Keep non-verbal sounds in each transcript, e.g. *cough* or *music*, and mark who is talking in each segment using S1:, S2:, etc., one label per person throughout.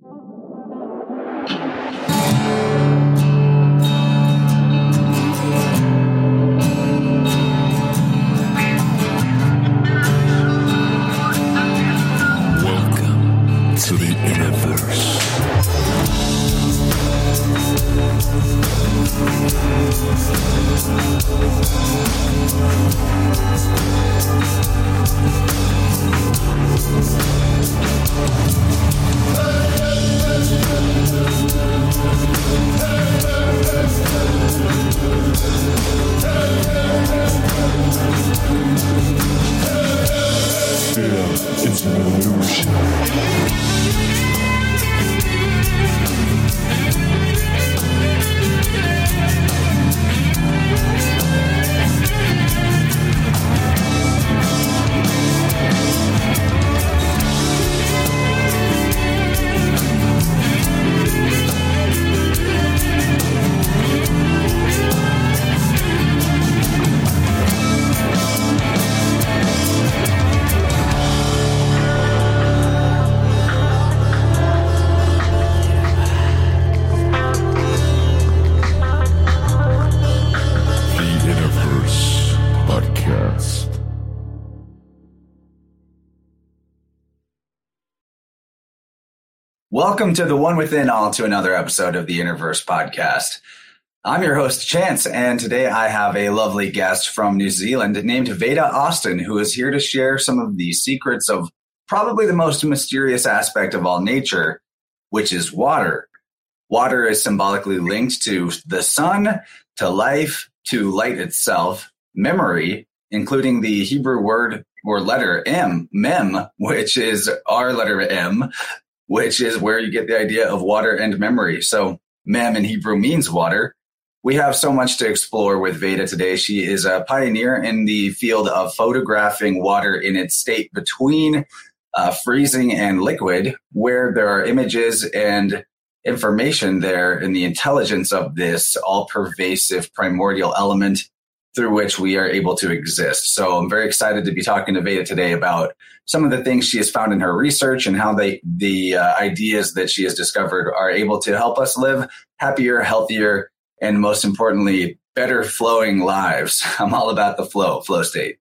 S1: Welcome to the Innerverse. Fear is an illusion. The Innerverse Podcast.
S2: Welcome to the One Within All to another episode of the Innerverse podcast. I'm your host, Chance, and today I have a lovely guest from New Zealand named Veda Austin, who is here to share some of the secrets of probably the most mysterious aspect of all nature, which is water. Water is symbolically linked to the sun, to life, to light itself, memory, including the Hebrew word or letter M, mem, which is our letter M, which is where you get the idea of water and memory. So, mem in Hebrew means water. We have so much to explore with Veda today. She is a pioneer in the field of photographing water in its state between uh, freezing and liquid, where there are images and information there in the intelligence of this all pervasive primordial element through which we are able to exist. So I'm very excited to be talking to Veda today about some of the things she has found in her research and how they, the uh, ideas that she has discovered are able to help us live happier, healthier, and most importantly, better flowing lives. *laughs* I'm all about the flow, flow state.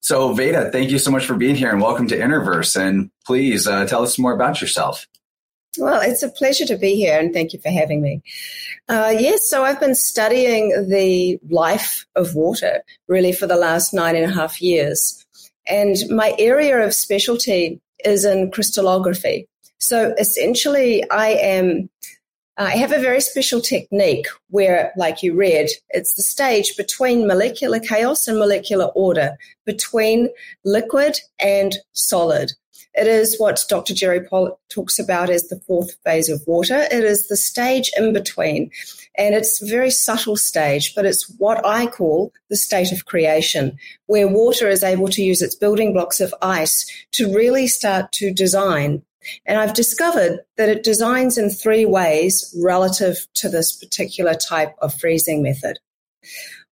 S2: So Veda, thank you so much for being here and welcome to Innerverse. And please uh, tell us more about yourself.
S3: Well, it's a pleasure to be here and thank you for having me. Uh, yes, so I've been studying the life of water really for the last nine and a half years. And my area of specialty is in crystallography. So essentially, I am. I have a very special technique where, like you read, it's the stage between molecular chaos and molecular order, between liquid and solid. It is what Dr. Jerry Pollack talks about as the fourth phase of water. It is the stage in between. And it's a very subtle stage, but it's what I call the state of creation, where water is able to use its building blocks of ice to really start to design. And I've discovered that it designs in three ways relative to this particular type of freezing method.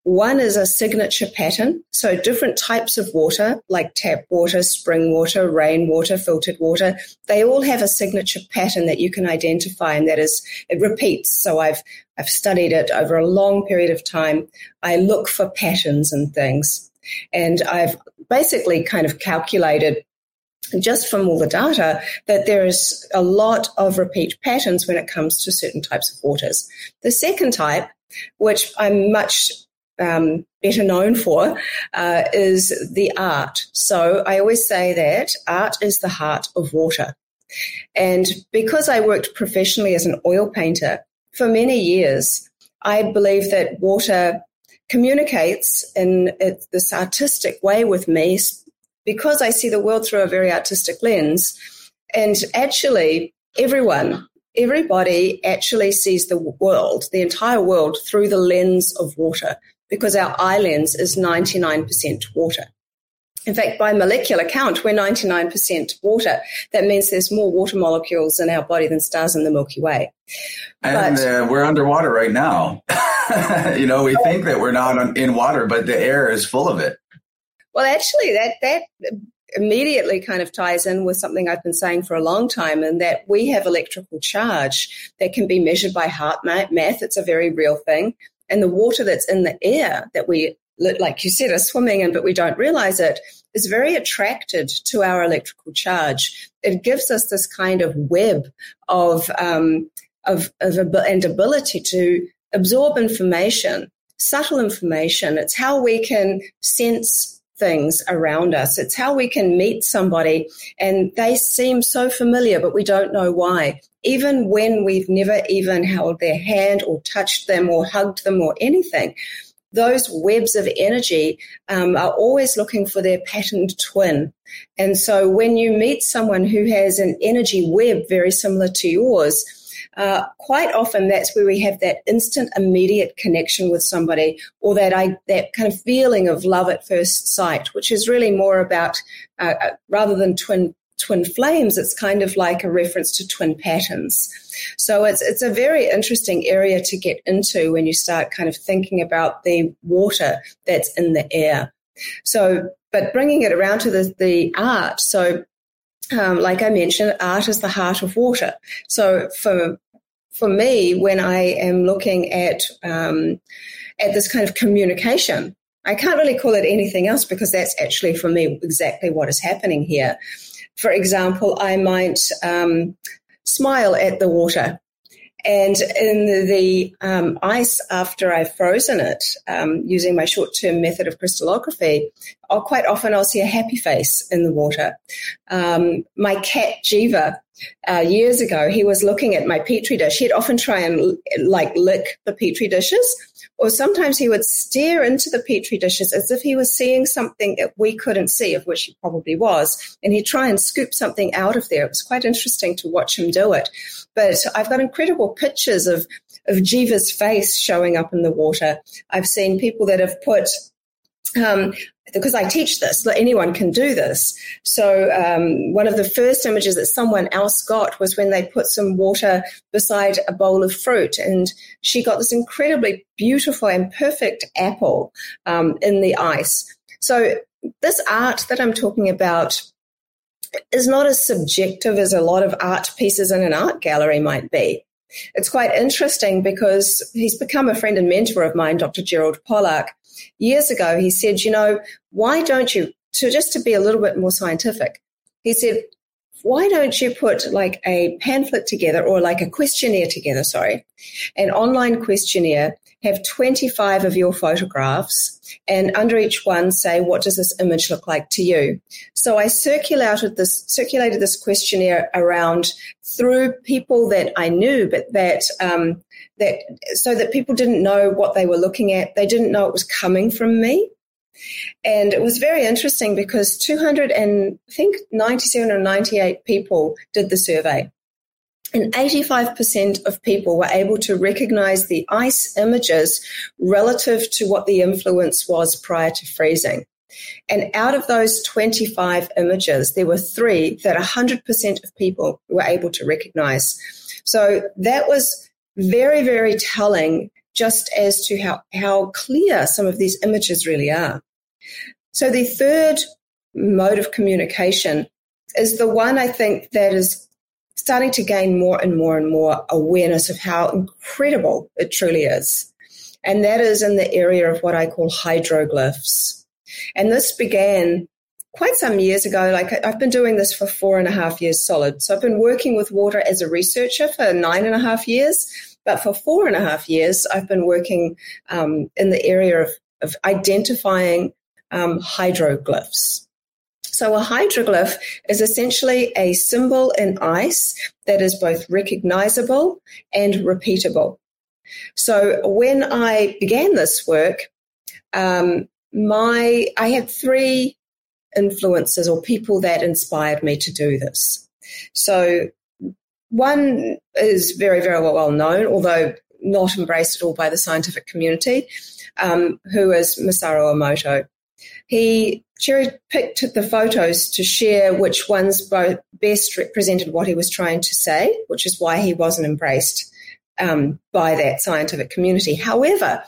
S3: One is a signature pattern. So different types of water, like tap water, spring water, rainwater, filtered water, they all have a signature pattern that you can identify and that is, it repeats. So I've, I've studied it over a long period of time. I look for patterns and things. And I've basically kind of calculated just from all the data that there is a lot of repeat patterns when it comes to certain types of waters. The second type, which I'm much um, better known for uh, is the art. So I always say that art is the heart of water. And because I worked professionally as an oil painter for many years, I believe that water communicates in this artistic way with me because I see the world through a very artistic lens. And actually, everyone, everybody actually sees the world, the entire world, through the lens of water because our eye lens is 99% water. In fact, by molecular count, we're 99% water. That means there's more water molecules in our body than stars in the Milky Way.
S2: And but, uh, we're underwater right now. *laughs* you know, we think that we're not in water, but the air is full of it.
S3: Well, actually, that that immediately kind of ties in with something I've been saying for a long time, and that we have electrical charge that can be measured by HeartMath. It's a very real thing. And the water that's in the air that we, like you said, are swimming in, but we don't realize it, is very attracted to our electrical charge. It gives us this kind of web of, um, of, of and ability to absorb information, subtle information. It's how we can sense things around us. It's how we can meet somebody and they seem so familiar, but we don't know why. Even when we've never even held their hand or touched them or hugged them or anything, those webs of energy um, are always looking for their patterned twin. And so when you meet someone who has an energy web very similar to yours, uh, quite often that's where we have that instant, immediate connection with somebody, or that I that kind of feeling of love at first sight, which is really more about uh, uh, rather than twin twin flames. It's kind of like a reference to twin patterns. So it's it's a very interesting area to get into when you start kind of thinking about the water that's in the air. So, but bringing it around to the the art. So um, like I mentioned, art is the heart of water. So for for me, when I am looking at um, at this kind of communication, I can't really call it anything else because that's actually for me exactly what is happening here. For example, I might um, smile at the water and in the um, ice, after I've frozen it, um, using my short-term method of crystallography, I'll quite often I'll see a happy face in the water. Um, my cat Jiva, uh, years ago, he was looking at my petri dish. He'd often try and like lick the petri dishes, or sometimes he would stare into the petri dishes as if he was seeing something that we couldn't see, of which he probably was. And he'd try and scoop something out of there. It was quite interesting to watch him do it. But I've got incredible pictures of, of Jiva's face showing up in the water. I've seen people that have put um, because I teach this, anyone can do this. So um, one of the first images that someone else got was when they put some water beside a bowl of fruit, and she got this incredibly beautiful and perfect apple um, in the ice. So this art that I'm talking about is not as subjective as a lot of art pieces in an art gallery might be. It's quite interesting because he's become a friend and mentor of mine, Dr. Gerald Pollack years ago, he said, you know, why don't you, to just to be a little bit more scientific, he said, why don't you put like a pamphlet together or like a questionnaire together, sorry, an online questionnaire, have 25 of your photographs and under each one say, what does this image look like to you? So I circulated this, circulated this questionnaire around through people that I knew, but that, um, that, so that people didn't know what they were looking at. They didn't know it was coming from me. And it was very interesting because 200 and I think 97 or 98 people did the survey. And 85% of people were able to recognize the ice images relative to what the influence was prior to freezing. And out of those 25 images, there were three that 100% of people were able to recognize. So that was very, very telling just as to how, how clear some of these images really are. So the third mode of communication is the one I think that is starting to gain more and more and more awareness of how incredible it truly is. And that is in the area of what I call hydroglyphs. And this began quite some years ago. Like I've been doing this for four and a half years solid. So I've been working with water as a researcher for nine and a half years. But for four and a half years, I've been working um, in the area of, of identifying um, hydroglyphs. So a hydroglyph is essentially a symbol in ice that is both recognizable and repeatable. So when I began this work, um, my I had three influences or people that inspired me to do this. So one is very, very well known, although not embraced at all by the scientific community, um, who is Masaru Emoto. He cherry picked the photos to share which ones best represented what he was trying to say, which is why he wasn't embraced um, by that scientific community. However,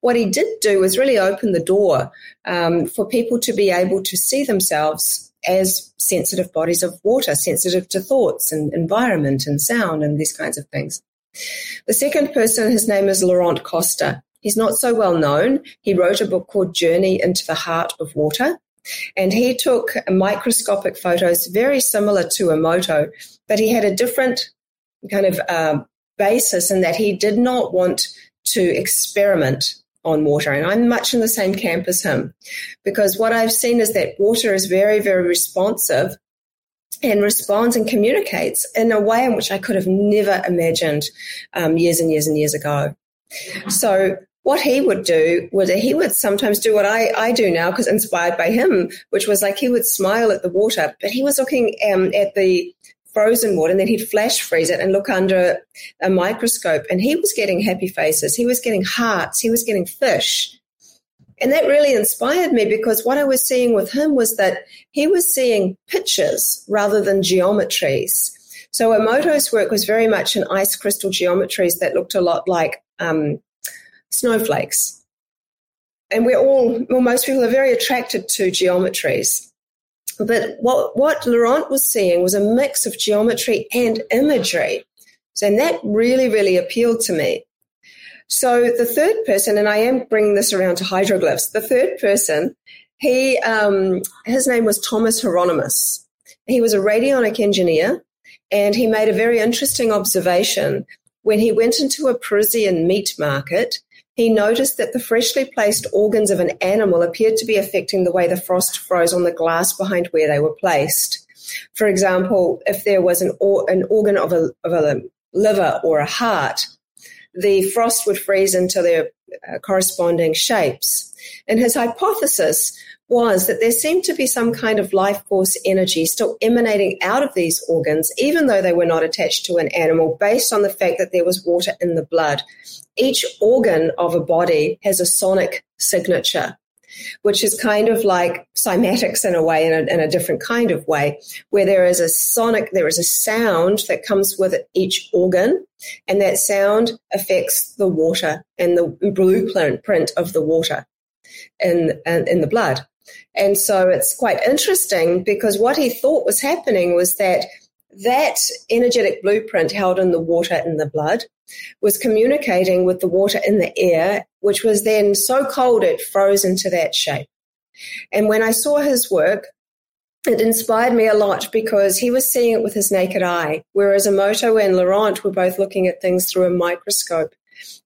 S3: what he did do was really open the door um, for people to be able to see themselves as sensitive bodies of water, sensitive to thoughts and environment and sound and these kinds of things. The second person, his name is Laurent Costa. He's not so well known. He wrote a book called Journey into the Heart of Water. And he took microscopic photos very similar to Emoto, but he had a different kind of uh, basis in that he did not want to experiment on water. And I'm much in the same camp as him because what I've seen is that water is very, very responsive and responds and communicates in a way in which I could have never imagined um, years and years and years ago. So what he would do was he would sometimes do what I, I do now because inspired by him, which was like he would smile at the water, but he was looking um, at the frozen water and then he'd flash freeze it and look under a microscope and he was getting happy faces. He was getting hearts. He was getting fish. And that really inspired me because what I was seeing with him was that he was seeing pictures rather than geometries. So Emoto's work was very much in ice crystal geometries that looked a lot like um, snowflakes. And we're all, well, most people are very attracted to geometries. But what, what Laurent was seeing was a mix of geometry and imagery. So, and that really, really appealed to me. So the third person, and I am bringing this around to hydroglyphs, the third person, he, um, his name was Thomas Hieronymus. He was a radionic engineer and he made a very interesting observation when he went into a Parisian meat market he noticed that the freshly placed organs of an animal appeared to be affecting the way the frost froze on the glass behind where they were placed. For example, if there was an, or, an organ of a, of a liver or a heart, the frost would freeze into their uh, corresponding shapes. And his hypothesis was that there seemed to be some kind of life force energy still emanating out of these organs, even though they were not attached to an animal, based on the fact that there was water in the blood. Each organ of a body has a sonic signature, which is kind of like cymatics in a way, in a, in a different kind of way, where there is a sonic, there is a sound that comes with each organ, and that sound affects the water and the blueprint of the water in, in, in the blood. And so it's quite interesting because what he thought was happening was that that energetic blueprint held in the water in the blood was communicating with the water in the air, which was then so cold it froze into that shape. And when I saw his work, it inspired me a lot because he was seeing it with his naked eye, whereas Emoto and Laurent were both looking at things through a microscope.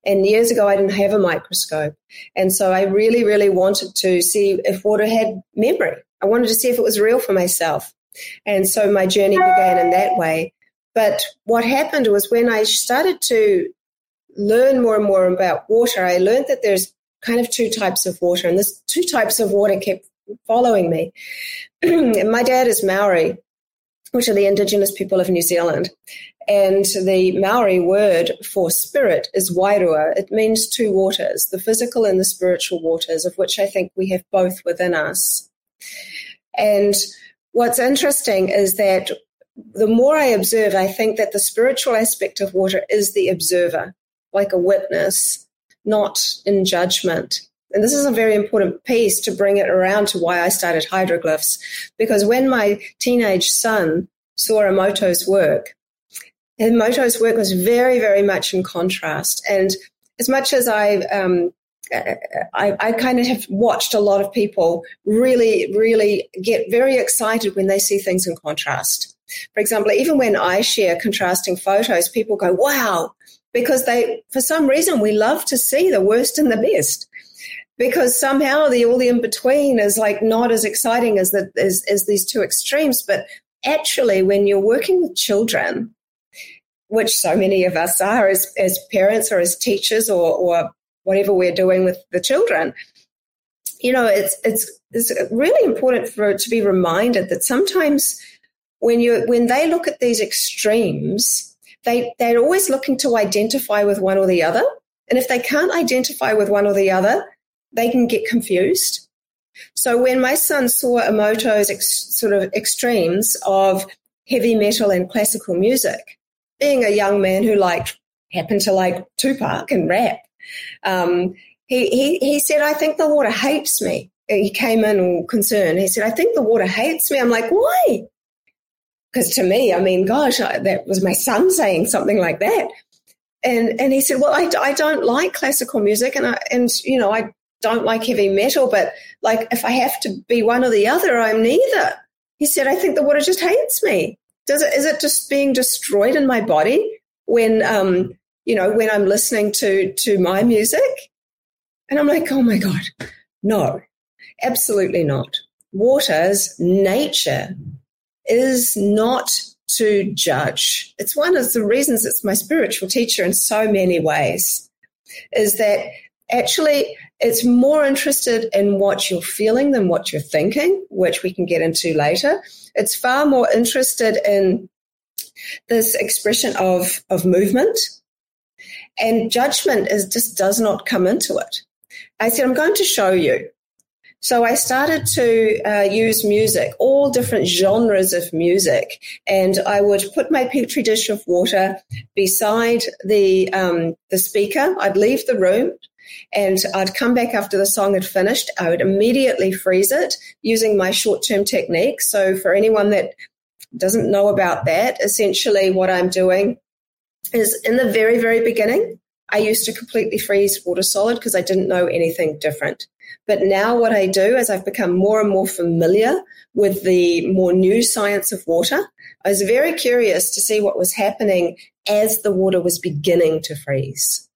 S3: And years ago, I didn't have a microscope. And so I really, really wanted to see if water had memory. I wanted to see if it was real for myself. And so my journey began in that way. But what happened was when I started to learn more and more about water, I learned that there's kind of two types of water, and this two types of water kept following me. *clears throat* my dad is Maori, which are the indigenous people of New Zealand. And the Maori word for spirit is wairua. It means two waters, the physical and the spiritual waters, of which I think we have both within us. And what's interesting is that the more I observe, I think that the spiritual aspect of water is the observer, like a witness, not in judgment. And this is a very important piece to bring it around to why I started hydroglyphs. Because when my teenage son saw Emoto's work, Emoto's work was very, very much in contrast. And as much as I, um, I, I, kind of have watched a lot of people really, really get very excited when they see things in contrast. For example, even when I share contrasting photos, people go, wow, because they, for some reason, we love to see the worst and the best. Because somehow the all the in between is like not as exciting as the as, as these two extremes. But actually, when you're working with children, which so many of us are as, as parents or as teachers or, or whatever we're doing with the children, you know, it's, it's, it's really important for to be reminded that sometimes when you when they look at these extremes, they they're always looking to identify with one or the other. And if they can't identify with one or the other, they can get confused. So when my son saw Emoto's ex, sort of extremes of heavy metal and classical music, being a young man who liked happened to like Tupac and rap, um, he, he he said, "I think the water hates me. he came in all concerned. He said, I think the water hates me. I'm like, why? Because to me, I mean, gosh, I, that was my son saying something like that. And, and he said, well, I, I don't like classical music and I, and, you know, I don't like heavy metal, but like if I have to be one or the other, I'm neither. He said, I think the water just hates me. Does it, is it just being destroyed in my body when, um, you know, when I'm listening to, to my music? And I'm like, oh my God, no, absolutely not. Water's nature is not to judge. It's one of the reasons it's my spiritual teacher in so many ways, is that actually it's more interested in what you're feeling than what you're thinking, which we can get into later. It's far more interested in this expression of, of movement and judgment is just does not come into it. I said, I'm going to show you. So I started to uh, use music, all different genres of music, and I would put my petri dish of water beside the um, the speaker. I'd leave the room, and I'd come back after the song had finished. I would immediately freeze it using my short term technique. So for anyone that doesn't know about that, essentially what I'm doing is in the very very beginning. I used to completely freeze water solid because I didn't know anything different. But now what I do as I've become more and more familiar with the more new science of water, I was very curious to see what was happening as the water was beginning to freeze.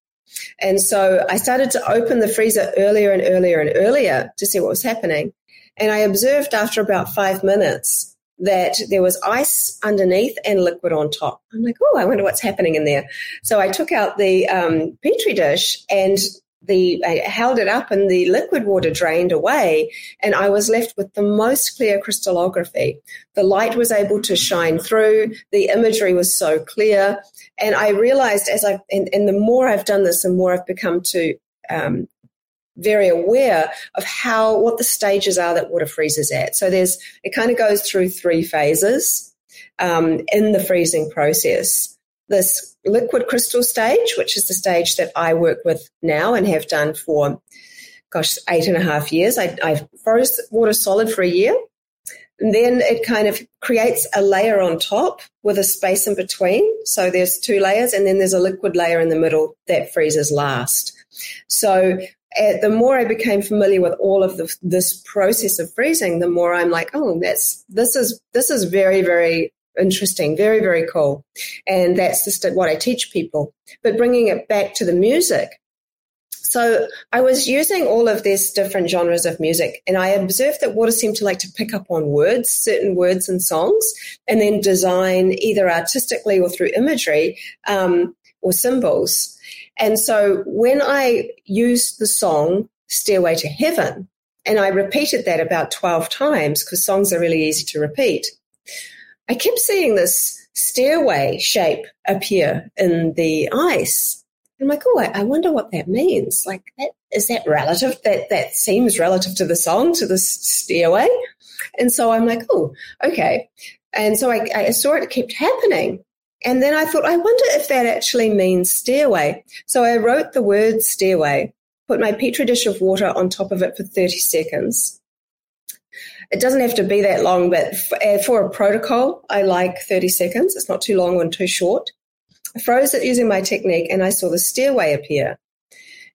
S3: And so I started to open the freezer earlier and earlier and earlier to see what was happening. And I observed after about five minutes that there was ice underneath and liquid on top. I'm like, oh, I wonder what's happening in there. So I took out the um, petri dish and the I held it up and the liquid water drained away and I was left with the most clear crystallography. The light was able to shine through, the imagery was so clear. And I realized as I and, and the more I've done this, the more I've become to um, very aware of how what the stages are that water freezes at. So there's it kind of goes through three phases um, in the freezing process. This liquid crystal stage, which is the stage that I work with now and have done for, gosh, eight and a half years. I, I froze water solid for a year. And then it kind of creates a layer on top with a space in between. So there's two layers, and then there's a liquid layer in the middle that freezes last. So uh, the more I became familiar with all of the, this process of freezing, the more I'm like, oh, that's this is this is very very interesting, very very cool, and that's just what I teach people. But bringing it back to the music, so I was using all of these different genres of music, and I observed that water seemed to like to pick up on words, certain words and songs, and then design either artistically or through imagery um, or symbols. And so when I used the song Stairway to Heaven, and I repeated that about 12 times because songs are really easy to repeat, I kept seeing this stairway shape appear in the ice. I'm like, oh, I, I wonder what that means. Like, that, is that relative? That that seems relative to the song, to the stairway. And so I'm like, oh, okay. And so I, I saw it kept happening. And then I thought, I wonder if that actually means stairway. So I wrote the word stairway, put my petri dish of water on top of it for 30 seconds. It doesn't have to be that long, but uh, for a protocol, I like 30 seconds. It's not too long and too short. I froze it using my technique and I saw the stairway appear.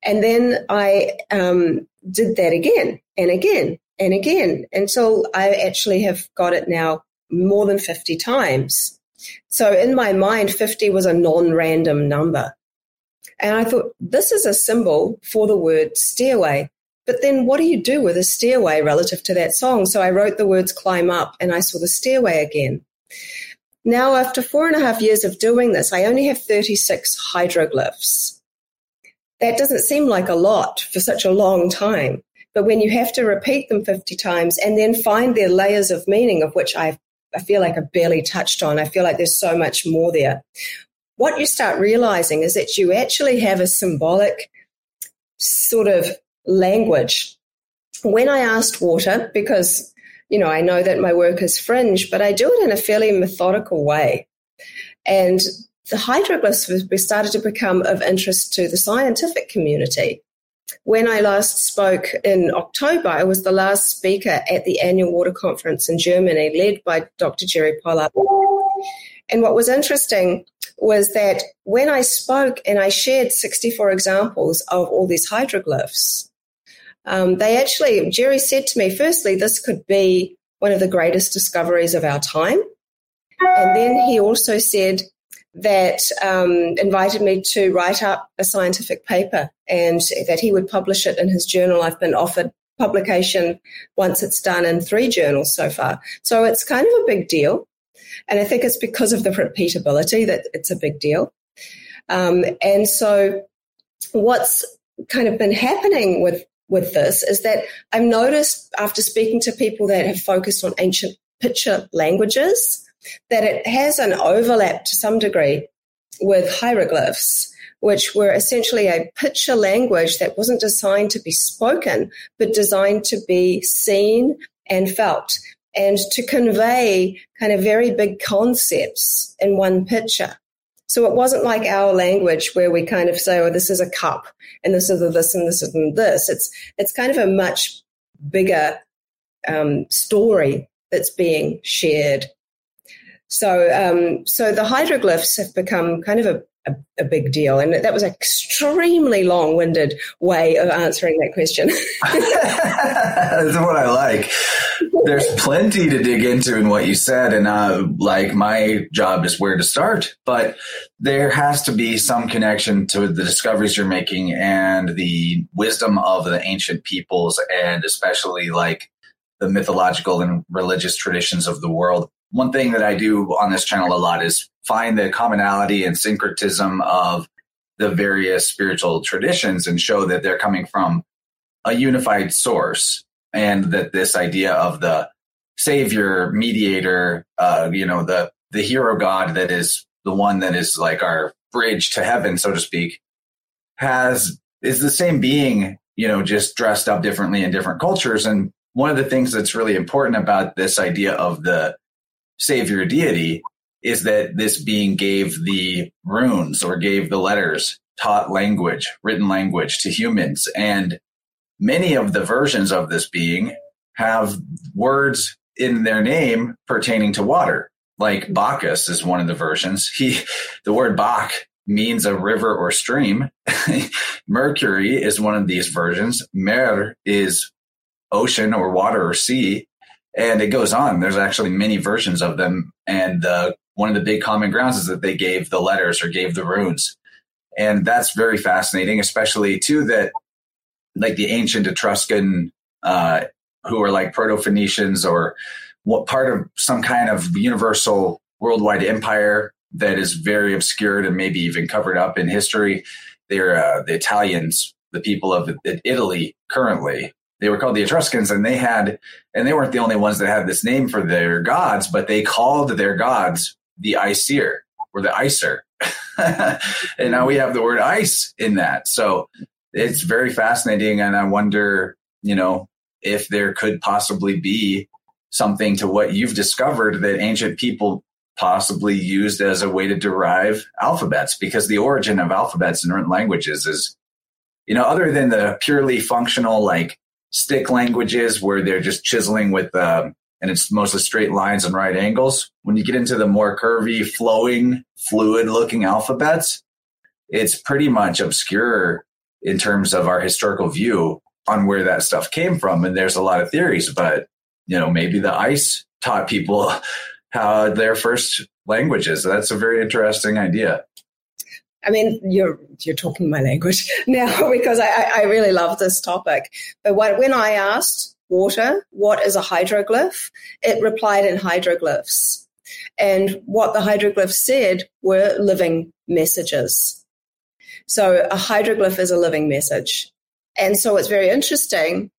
S3: And then I um, did that again and again and again until I actually have got it now more than 50 times. So in my mind, 50 was a non random number. And I thought, this is a symbol for the word stairway. But then what do you do with a stairway relative to that song? So I wrote the words climb up and I saw the stairway again. Now, after four and a half years of doing this, I only have 36 hydroglyphs. That doesn't seem like a lot for such a long time. But when you have to repeat them 50 times and then find their layers of meaning, of which I've I feel like I've barely touched on. I feel like there's so much more there. What you start realizing is that you actually have a symbolic sort of language. When I asked water, because you know, I know that my work is fringe, but I do it in a fairly methodical way. And the hydroglyphs started to become of interest to the scientific community. when I last spoke in October, I was the last speaker at the annual water conference in Germany, led by Dr. Jerry Pollack. And what was interesting was that when I spoke and I shared 64 examples of all these hydroglyphs, um, they actually, Jerry said to me, firstly, this could be one of the greatest discoveries of our time. And then he also said that um, invited me to write up a scientific paper and that he would publish it in his journal. I've been offered publication once it's done in three journals so far. So it's kind of a big deal. And I think it's because of the repeatability that it's a big deal. Um, and so what's kind of been happening with with this is that I've noticed after speaking to people that have focused on ancient picture languages that it has an overlap to some degree with hieroglyphs, which were essentially a picture language that wasn't designed to be spoken, but designed to be seen and felt and to convey kind of very big concepts in one picture. So it wasn't like our language where we kind of say, oh, this is a cup and this is a this and this and this. It's, it's kind of a much bigger um, story that's being shared. So, um, so the hydroglyphs have become kind of a, a, a big deal, and that was an extremely long-winded way of answering that question. *laughs*
S2: That's what I like there's plenty to dig into in what you said, and uh, like my job is where to start. But there has to be some connection to the discoveries you're making and the wisdom of the ancient peoples, and especially like the mythological and religious traditions of the world. One thing that I do on this channel a lot is find the commonality and syncretism of the various spiritual traditions and show that they're coming from a unified source and that this idea of the savior, mediator, uh, you know, the the hero god that is the one that is like our bridge to heaven, so to speak, has is the same being, you know, just dressed up differently in different cultures. And one of the things that's really important about this idea of the savior deity is that this being gave the runes or gave the letters, taught language, written language to humans. And many of the versions of this being have words in their name pertaining to water. Like Bacchus is one of the versions. He, *laughs* the word Bach means a river or stream. *laughs* Mercury is one of these versions. Mer is ocean or water or sea. And it goes on. There's actually many versions of them. And uh, one of the big common grounds is that they gave the letters or gave the runes. And that's very fascinating, especially too that like the ancient Etruscan, uh, who are like Proto Phoenicians or what part of some kind of universal worldwide empire that is very obscured and maybe even covered up in history. They're uh, the Italians, the people of Italy currently. They were called the Etruscans, and they had, and they weren't the only ones that had this name for their gods, but they called their gods the Aesir or the Icer. *laughs* and now we have the word ice in that. So it's very fascinating. And I wonder, you know, if there could possibly be something to what you've discovered that ancient people possibly used as a way to derive alphabets because the origin of alphabets in written languages is, you know, other than the purely functional, like stick languages where they're just chiseling with, uh, and it's mostly straight lines and right angles. When you get into the more curvy, flowing, fluid looking alphabets, it's pretty much obscure in terms of our historical view on where that stuff came from. And there's a lot of theories, but you know, maybe the ice taught people *laughs* how their first languages. That's a very interesting idea.
S3: I mean, you're you're talking my language *laughs* now *laughs* because I, I really love this topic. But what, when I asked water, what is a hydroglyph? It replied in hydroglyphs. And what the hydroglyphs said were living messages. So a hydroglyph is a living message. And so it's very interesting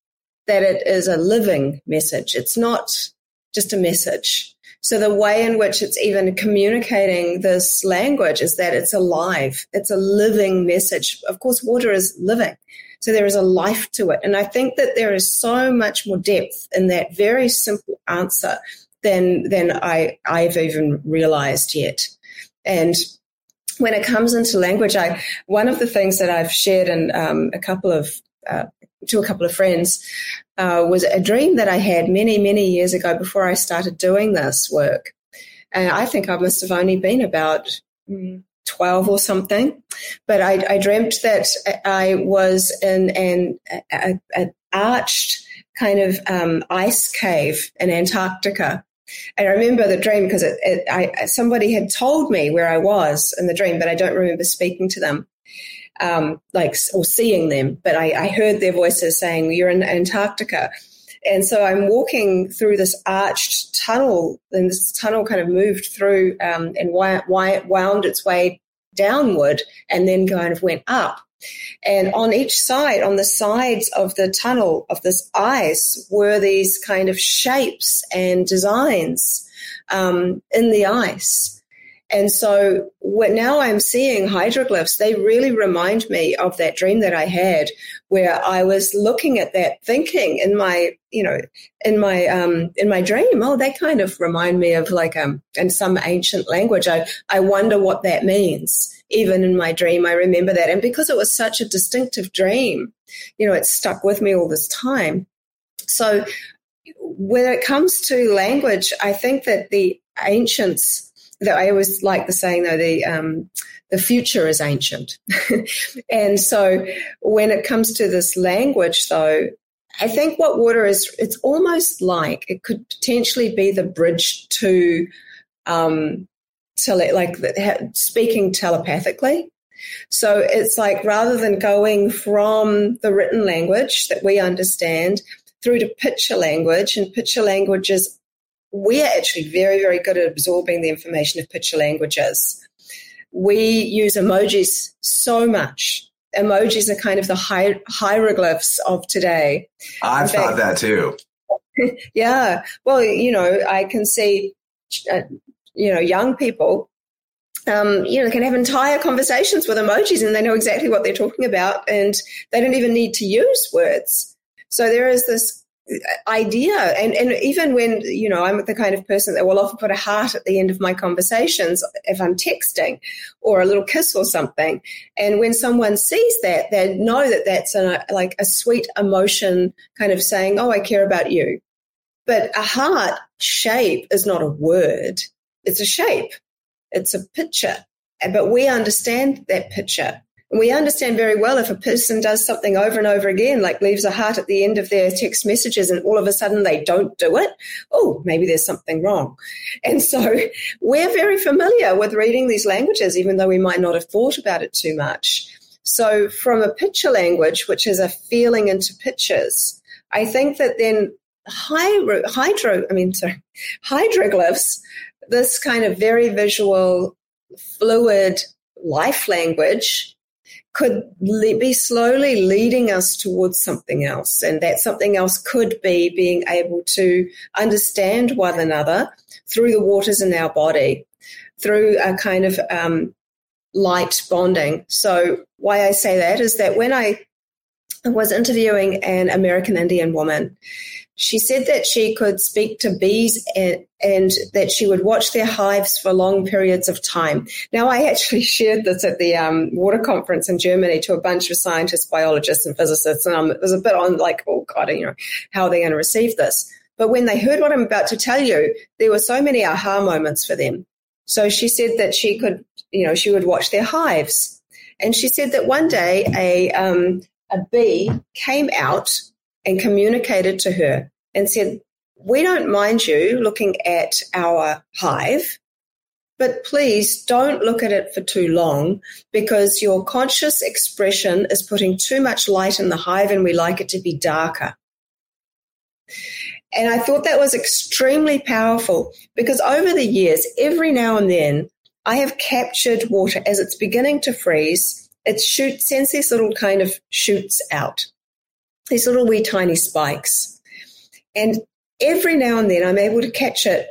S3: that it is a living message. It's not just a message. So the way in which it's even communicating this language is that it's alive. It's a living message. Of course, water is living. So there is a life to it. And I think that there is so much more depth in that very simple answer than, than I, I've even realized yet. And when it comes into language, I one of the things that I've shared in um, a couple of uh, to a couple of friends uh, was a dream that I had many, many years ago before I started doing this work. And I think I must have only been about mm, 12 or something. But I, I dreamt that I was in an arched kind of um, ice cave in Antarctica. And I remember the dream because it, it, somebody had told me where I was in the dream, but I don't remember speaking to them um, like or seeing them, but I, I heard their voices saying, "You're in Antarctica." And so I'm walking through this arched tunnel, and this tunnel kind of moved through um, and wound its way downward and then kind of went up. And on each side, on the sides of the tunnel of this ice, were these kind of shapes and designs um, in the ice. And so now I'm seeing hydroglyphs. They really remind me of that dream that I had where I was looking at that thinking in my, you know, in my, um, in my dream. Oh, they kind of remind me of like, um, in some ancient language. I, I wonder what that means. Even in my dream, I remember that. And because it was such a distinctive dream, you know, it stuck with me all this time. So when it comes to language, I think that the ancients, I always like the saying though the um, the future is ancient, *laughs* and so when it comes to this language though, I think what water is it's almost like it could potentially be the bridge to um, tele- like speaking telepathically. So it's like rather than going from the written language that we understand through to picture language, and picture language is we are actually very, very good at absorbing the information of picture languages. We use emojis so much. Emojis are kind of the hi- hieroglyphs of today.
S4: I've fact, thought that too. *laughs*
S3: yeah. Well, you know, I can see, uh, you know, young people um, you know, can have entire conversations with emojis and they know exactly what they're talking about and they don't even need to use words. So there is this idea. And, and even when, you know, I'm the kind of person that will often put a heart at the end of my conversations if I'm texting or a little kiss or something. And when someone sees that, they know that that's a, like a sweet emotion kind of saying, oh, I care about you. But a heart shape is not a word. It's a shape. It's a picture. But we understand that picture we understand very well if a person does something over and over again, like leaves a heart at the end of their text messages, and all of a sudden they don't do it. Oh, maybe there's something wrong. And so *laughs* we're very familiar with reading these languages, even though we might not have thought about it too much. So, from a picture language, which is a feeling into pictures, I think that then hydro, hydro I mean, *laughs* sorry, hydroglyphs, this kind of very visual, fluid life language could be slowly leading us towards something else. And that something else could be being able to understand one another through the waters in our body, through a kind of um, light bonding. So, why I say that is that when I was interviewing an American Indian woman, she said that she could speak to bees and, and, that she would watch their hives for long periods of time. Now, I actually *laughs* shared this at the um, water conference in Germany to a bunch of scientists, biologists, and physicists, and it was a bit on like, oh God, you know, how are they going to receive this? But when they heard what I'm about to tell you, there were so many aha moments for them. So she said that she could, you know, she would watch their hives. And she said that one day a, um, a bee came out and communicated to her and said, We don't mind you looking at our hive, but please don't look at it for too long because your conscious expression is putting too much light in the hive and we like it to be darker. And I thought that was extremely powerful because over the years, every now and then, I have captured water as it's beginning to freeze. It shoots, sends these little kind of shoots out, these little wee tiny spikes. And every now and then I'm able to catch it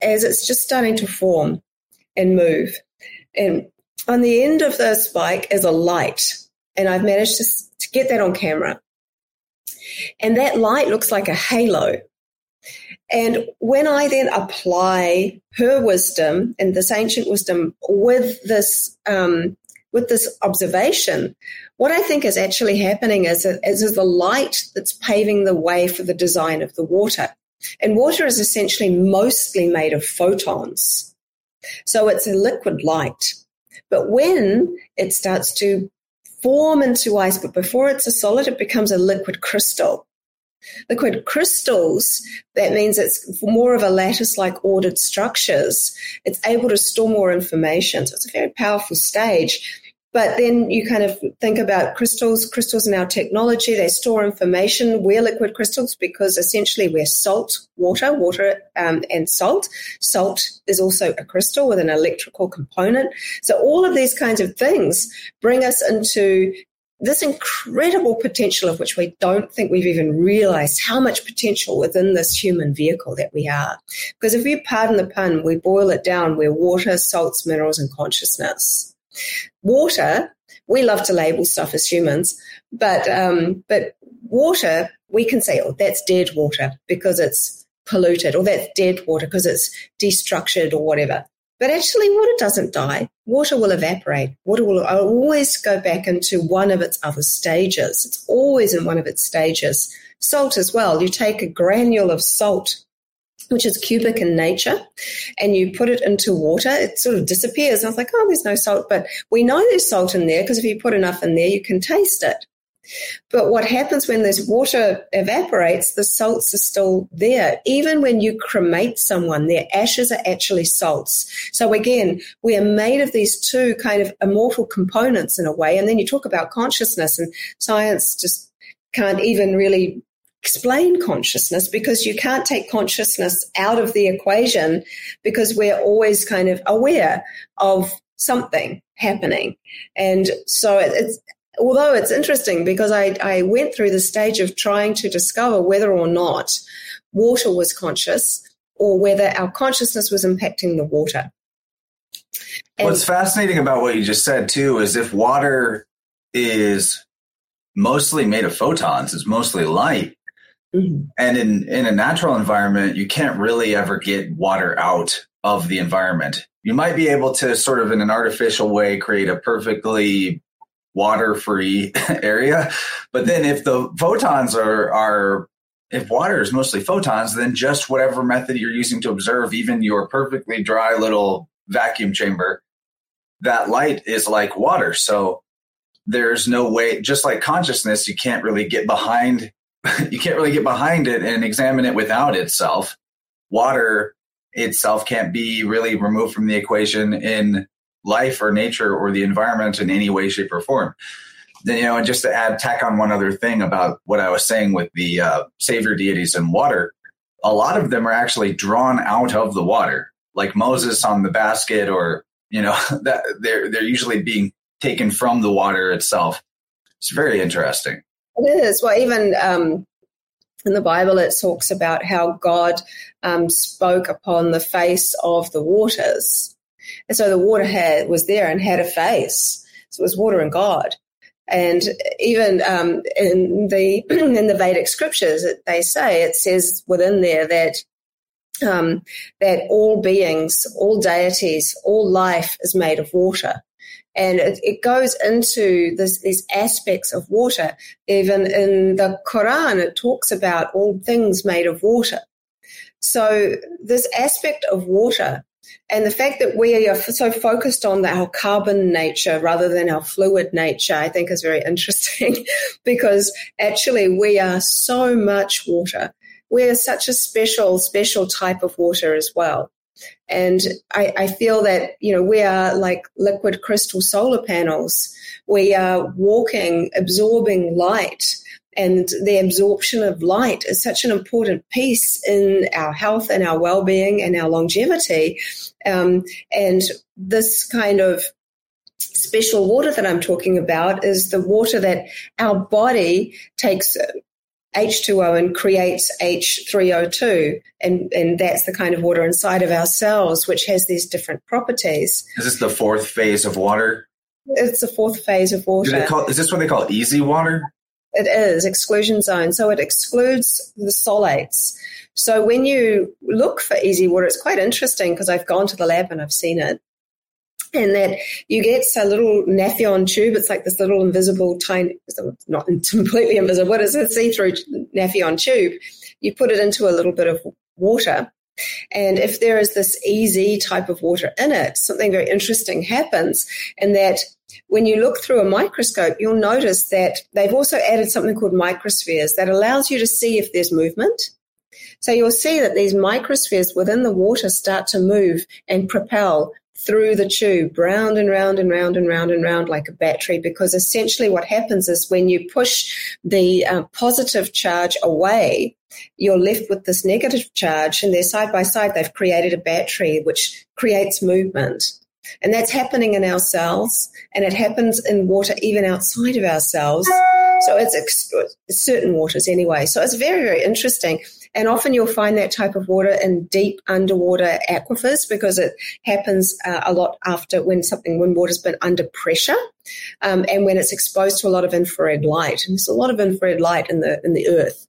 S3: as it's just starting to form and move. And on the end of the spike is a light. And I've managed to, to get that on camera. And that light looks like a halo. And when I then apply her wisdom and this ancient wisdom with this um, with this observation, what I think is actually happening is, is the light that's paving the way for the design of the water. And water is essentially mostly made of photons. So it's a liquid light. But when it starts to form into ice, but before it's a solid, it becomes a liquid crystal. Liquid crystals, that means it's more of a lattice like ordered structures. It's able to store more information. So it's a very powerful stage. But then you kind of think about crystals. Crystals in our technology, they store information. We're liquid crystals because essentially we're salt, water, water um, and salt. Salt is also a crystal with an electrical component. So all of these kinds of things bring us into this incredible potential of which we don't think we've even realized how much potential within this human vehicle that we are. Because if you pardon the pun, we boil it down, we're water, salts, minerals, and consciousness. Water, we love to label stuff as humans, but um, but water, we can say, oh, that's dead water because it's polluted, or that's dead water because it's destructured or whatever. But actually, water doesn't die. Water will evaporate. Water will always go back into one of its other stages. It's always in one of its stages. Salt as well. You take a granule of salt which is cubic in nature, and you put it into water, it sort of disappears. And I was like, oh, there's no salt. But we know there's salt in there because if you put enough in there, you can taste it. But what happens when this water evaporates, the salts are still there. Even when you cremate someone, their ashes are actually salts. So again, we are made of these two kind of immortal components in a way. And then you talk about consciousness and science just can't even really explain consciousness because you can't take consciousness out of the equation because we're always kind of aware of something happening. And so it's, although it's interesting because I, I went through the stage of trying to discover whether or not water was conscious or whether our consciousness was impacting the water.
S2: And What's fascinating about what you just said too is if water is mostly made of photons, it's mostly light. Mm-hmm. And in, in a natural environment, you can't really ever get water out of the environment. You might be able to sort of in an artificial way create a perfectly water free *laughs* area. But then if the photons are, are, if water is mostly photons, then just whatever method you're using to observe, even your perfectly dry little vacuum chamber, that light is like water. So there's no way, just like consciousness, you can't really get behind *laughs* you can't really get behind it and examine it without itself. Water itself can't be really removed from the equation in life or nature or the environment in any way, shape, or form. Then, you know, and just to add, tack on one other thing about what I was saying with the uh, savior deities in water, a lot of them are actually drawn out of the water, like Moses on the basket, or you know, *laughs* that they're they're usually being taken from the water itself. It's very interesting.
S3: It is. Well, even um, in the Bible, it talks about how God um, spoke upon the face of the waters. And so the water had, was there and had a face. So it was water and God. And even um, in the *clears throat* in the Vedic scriptures, they say it says within there that um, that all beings, all deities, all life is made of water. And it, it goes into this, these aspects of water. Even in the Quran, it talks about all things made of water. So this aspect of water and the fact that we are so focused on our carbon nature rather than our fluid nature, I think is very *laughs* interesting because actually we are so much water. We are such a special, special type of water as well. And I, I, feel that, you know, we are like liquid crystal solar panels. We are walking, absorbing light. And the absorption of light is such an important piece in our health and our well being and our longevity. Um, and this kind of special water that I'm talking about is the water that our body takes H2O and creates H3O2. And, and that's the kind of water inside of our cells, which has these different properties.
S2: Is this the fourth phase of water?
S3: It's the fourth phase of water.
S2: Call, is this what they call EZ water?
S3: It is, exclusion zone. So it excludes the solutes. So when you look for EZ water, it's quite interesting because I've gone to the lab and I've seen it. And that you get a little Nafion tube. It's like this little invisible, tiny, not *laughs* completely invisible, but it's a see-through Nafion tube. You put it into a little bit of water. And if there is this EZ type of water in it, something very interesting happens in that when you look through a microscope, you'll notice that they've also added something called microspheres that allows you to see if there's movement. So you'll see that these microspheres within the water start to move and propel through the tube, round and round and round and round and round like a battery, because essentially what happens is when you push the uh, positive charge away, you're left with this negative charge, and they're side by side. They've created a battery which creates movement. And that's happening in our cells, and it happens in water even outside of our cells. So it's ex- certain waters anyway. So it's very, very interesting. And often you'll find that type of water in deep underwater aquifers because it happens uh, a lot after when something, when water's been under pressure um, and when it's exposed to a lot of infrared light. And there's a lot of infrared light in the, in the earth.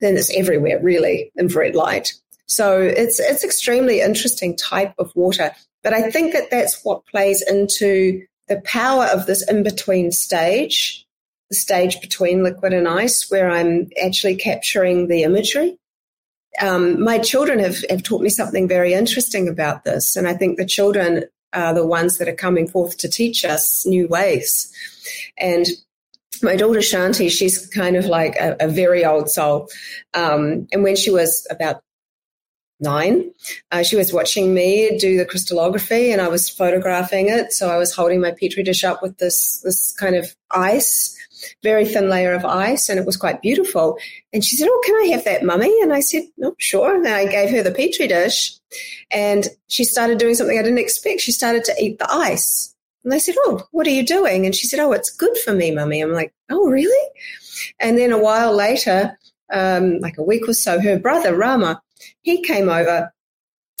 S3: Then it's everywhere, really, infrared light. So it's, it's extremely interesting type of water. But I think that that's what plays into the power of this in between stage, the stage between liquid and ice, where I'm actually capturing the imagery. Um, my children have, have taught me something very interesting about this, and I think the children are the ones that are coming forth to teach us new ways. And my daughter Shanti, she's kind of like a, a very old soul. Um, and when she was about nine. Uh, she was watching me do the crystallography and I was photographing it. So I was holding my petri dish up with this, this kind of ice, very thin layer of ice, and it was quite beautiful. And she said, Oh, can I have that, mummy? And I said, No, sure. And I gave her the petri dish and she started doing something I didn't expect. She started to eat the ice. And I said, Oh, what are you doing? And she said, Oh, it's good for me, mummy. I'm like, Oh, really? And then a while later, um, like a week or so, her brother, Rama, he came over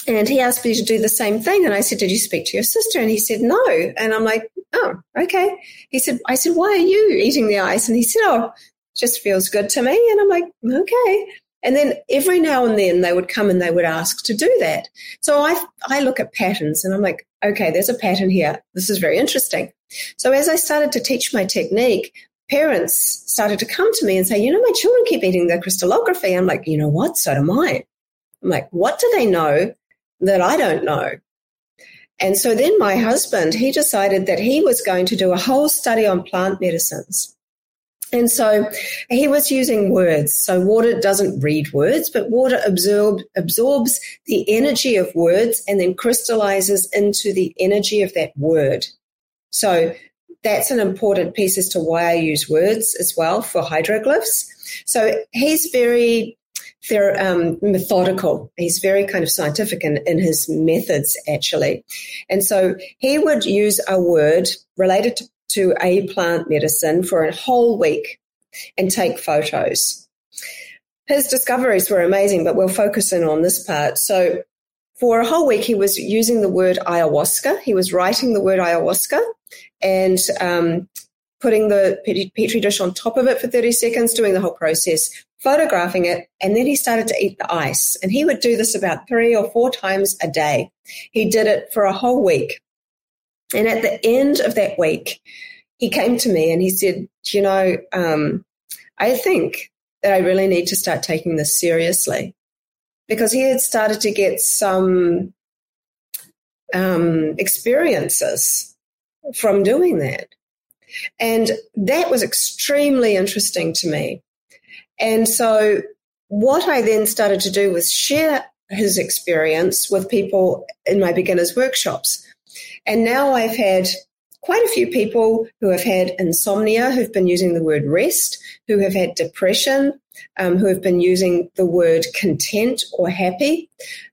S3: and he asked me to do the same thing. And I said, Did you speak to your sister? And he said, No. And I'm like, Oh, okay. He said, I said, Why are you eating the ice? And he said, Oh, just feels good to me. And I'm like, Okay. And then every now and then they would come and they would ask to do that. So I, I look at patterns and I'm like, okay, there's a pattern here. This is very interesting. So as I started to teach my technique, parents started to come to me and say, you know, my children keep eating their crystallography. I'm like, you know what? So do mine. I'm like, what do they know that I don't know? And so then my husband, he decided that he was going to do a whole study on plant medicines. And so he was using words. So water doesn't read words, but water absorb, absorbs the energy of words and then crystallizes into the energy of that word. So that's an important piece as to why I use words as well for hydroglyphs. So he's very they're um, methodical. He's very kind of scientific in, in his methods, actually. And so he would use a word related to, to a plant medicine for a whole week and take photos. His discoveries were amazing, but we'll focus in on this part. So for a whole week, he was using the word ayahuasca. He was writing the word ayahuasca and um, putting the petri dish on top of it for 30 seconds, doing the whole process, photographing it, and then he started to eat the ice. And he would do this about three or four times a day. He did it for a whole week. And at the end of that week, he came to me and he said, You know, um, I think that I really need to start taking this seriously because he had started to get some um, experiences from doing that. And that was extremely interesting to me. And so what I then started to do was share his experience with people in my beginners workshops. And now I've had quite a few people who have had insomnia, who've been using the word rest, who have had depression, um, who have been using the word content or happy.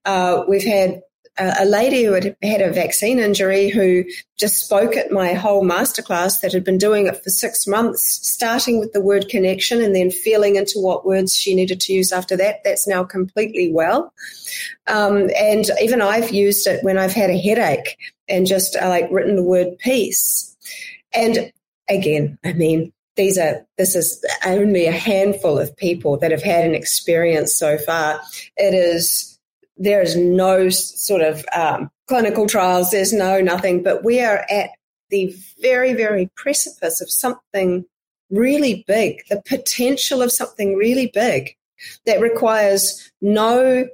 S3: Uh, we've had a lady who had had a vaccine injury who just spoke at my whole masterclass that had been doing it for six months, starting with the word connection and then feeling into what words she needed to use after that. That's now completely well. Um, and even I've used it when I've had a headache and just uh, like written the word peace. And again, I mean, these are this is only a handful of people that have had an experience so far. It is there is no sort of um, clinical trials, there's no nothing, but we are at the very, very precipice of something really big, the potential of something really big that requires no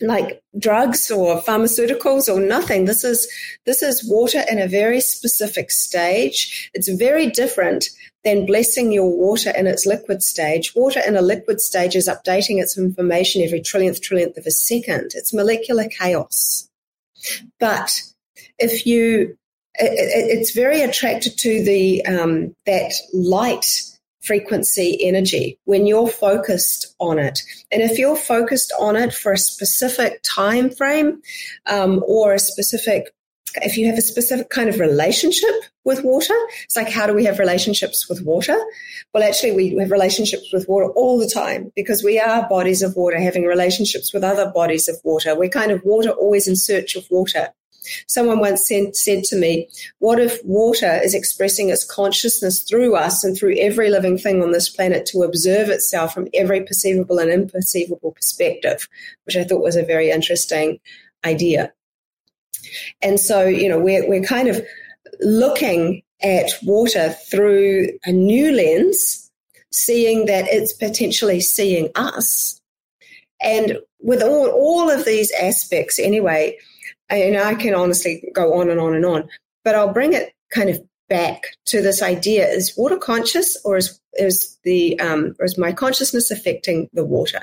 S3: like drugs or pharmaceuticals or nothing. This is this is water in a very specific stage. It's very different than blessing your water in its liquid stage. Water in a liquid stage is updating its information every trillionth trillionth of a second. It's molecular chaos. But if you, it, it's very attracted to the um, that light frequency energy when you're focused on it. And if you're focused on it for a specific time frame um, or a specific if you have a specific kind of relationship with water, it's like, how do we have relationships with water? Well, actually, we have relationships with water all the time because we are bodies of water having relationships with other bodies of water. We're kind of water always in search of water. Someone once said, said to me, What if water is expressing its consciousness through us and through every living thing on this planet to observe itself from every perceivable and imperceivable perspective? Which I thought was a very interesting idea. And so, you know, we're, we're kind of looking at water through a new lens, seeing that it's potentially seeing us. And with all, all of these aspects, anyway, and I can honestly go on and on and on, but I'll bring it kind of back to this idea: is water conscious, or is is the um, or is my consciousness affecting the water?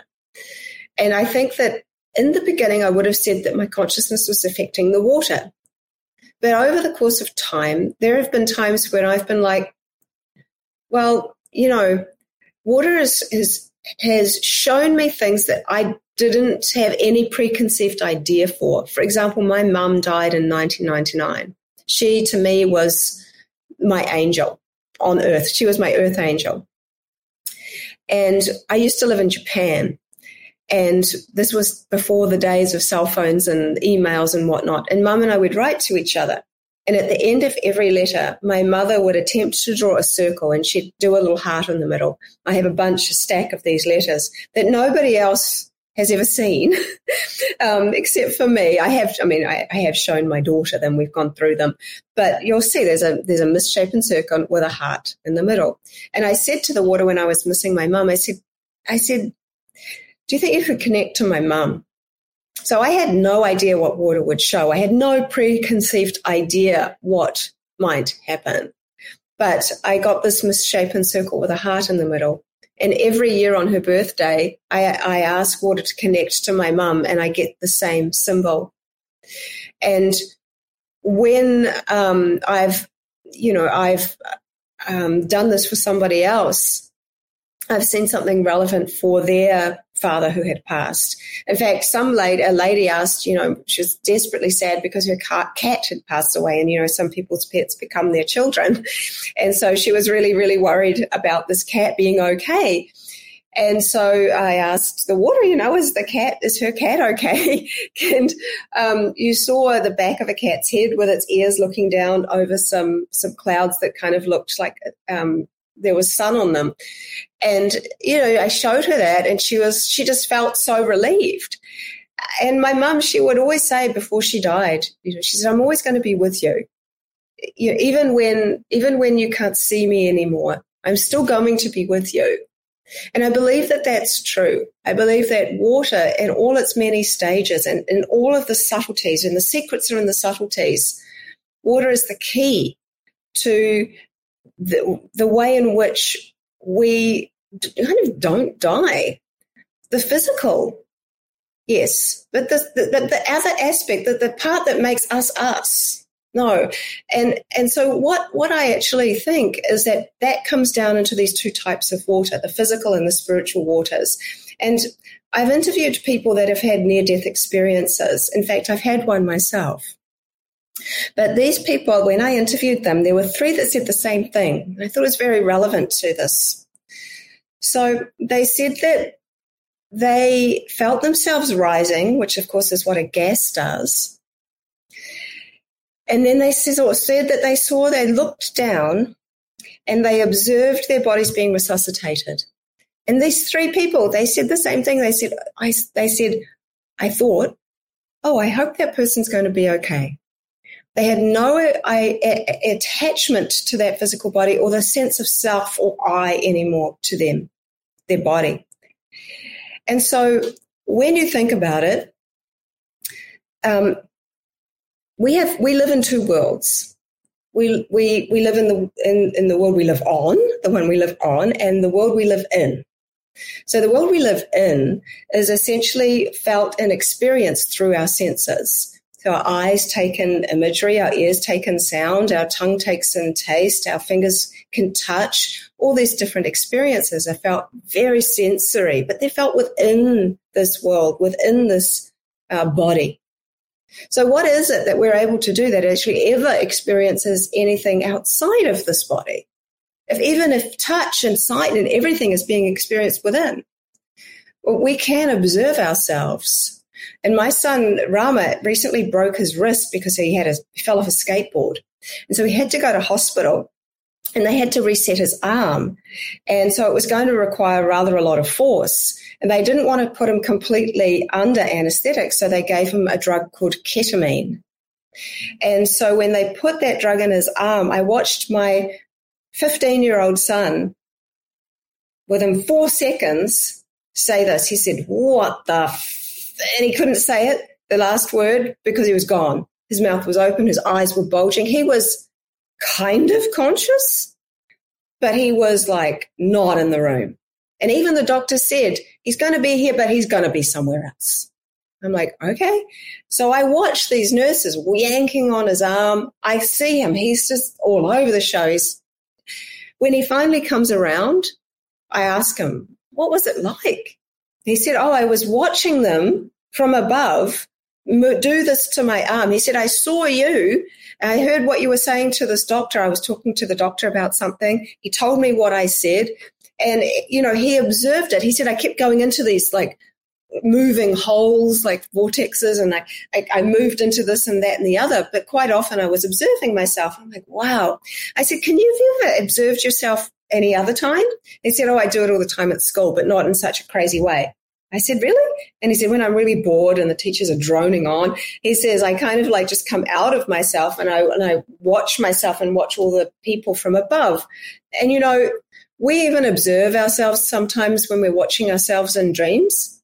S3: And I think that in the beginning, I would have said that my consciousness was affecting the water. But over the course of time, there have been times when I've been like, well, you know, water is, is, has shown me things that I didn't have any preconceived idea for. For example, my mum died in 1999. She, to me, was my angel on earth. She was my earth angel. And I used to live in Japan. And this was before the days of cell phones and emails and whatnot. And mum and I would write to each other. And at the end of every letter, my mother would attempt to draw a circle and she'd do a little heart in the middle. I have a bunch, a stack of these letters that nobody else has ever seen, *laughs* um, except for me. I have, I mean, I, I, have shown my daughter them. We've gone through them, but you'll see there's a there's a misshapen circle with a heart in the middle. And I said to the water when I was missing my mum, I said, I said, do you think you could connect to my mum? So I had no idea what water would show. I had no preconceived idea what might happen. But I got this misshapen circle with a heart in the middle. And every year on her birthday, I, I ask water to connect to my mum and I get the same symbol. And when um, I've, you know, I've um, done this for somebody else, I've seen something relevant for their father who had passed. In fact, some lady, a lady asked, you know, she was desperately sad because her cat had passed away, and you know, some people's pets become their children, *laughs* and so she was really, really worried about this cat being okay. And so I asked the water, you know, is the cat, is her cat okay? *laughs* and um, you saw the back of a cat's head with its ears looking down over some some clouds that kind of looked like um, there was sun on them. And, you know, I showed her that and she was, she just felt so relieved. And my mum, she would always say before she died, you know, she said, I'm always going to be with you. you know, even when, even when you can't see me anymore, I'm still going to be with you. And I believe that that's true. I believe that water in all its many stages and in all of the subtleties and the secrets are in the subtleties, water is the key to the, the way in which we kind of don't die. The physical, yes, but the, the, the other aspect, the, the part that makes us us, no. And, and so what, what I actually think is that that comes down into these two types of water, the physical and the spiritual waters. And I've interviewed people that have had near death experiences. In fact, I've had one myself. But these people, when I interviewed them, there were three that said the same thing. I thought it was very relevant to this. So they said that they felt themselves rising, which of course is what a gas does. And then they said, said that they saw, they looked down and they observed their bodies being resuscitated. And these three people, they said the same thing. They said, I, they said, I thought, oh, I hope that person's going to be okay. They had no I, a, attachment to that physical body or the sense of self or I anymore to them, their body. And so when you think about it, um, we have we live in two worlds. We we we live in the in, in the world we live on, the one we live on, and the world we live in. So the world we live in is essentially felt and experienced through our senses. Our eyes take in imagery, our ears take in sound, our tongue takes in taste, our fingers can touch. All these different experiences are felt very sensory, but they're felt within this world, within this uh, body. So, what is it that we're able to do that actually ever experiences anything outside of this body? If even if touch and sight and everything is being experienced within, we can observe ourselves. And my son Rama recently broke his wrist because he had a he fell off a skateboard, and so he had to go to hospital and they had to reset his arm. And so it was going to require rather a lot of force. And they didn't want to put him completely under anesthetic, so they gave him a drug called ketamine. And so when they put that drug in his arm, I watched my 15 year old son within four seconds say this. He said, What the? And he couldn't say it, the last word, because he was gone. His mouth was open, his eyes were bulging. He was kind of conscious, but he was like not in the room. And even the doctor said, he's going to be here, but he's going to be somewhere else. I'm like, okay. So I watch these nurses yanking on his arm. I see him. He's just all over the show. He's, when he finally comes around, I ask him, what was it like? He said, oh, I was watching them from above do this to my arm. He said, I saw you. I heard what you were saying to this doctor. I was talking to the doctor about something. He told me what I said. And, you know, he observed it. He said, I kept going into these like moving holes, like vortexes, and I, I, I moved into this and that and the other. But quite often I was observing myself. I'm like, wow. I said, Can you have ever observed yourself any other time? He said, Oh, I do it all the time at school, but not in such a crazy way. I said, really? And he said, when I'm really bored and the teachers are droning on, he says, I kind of like just come out of myself and I, and I watch myself and watch all the people from above. And, you know, we even observe ourselves sometimes when we're watching ourselves in dreams.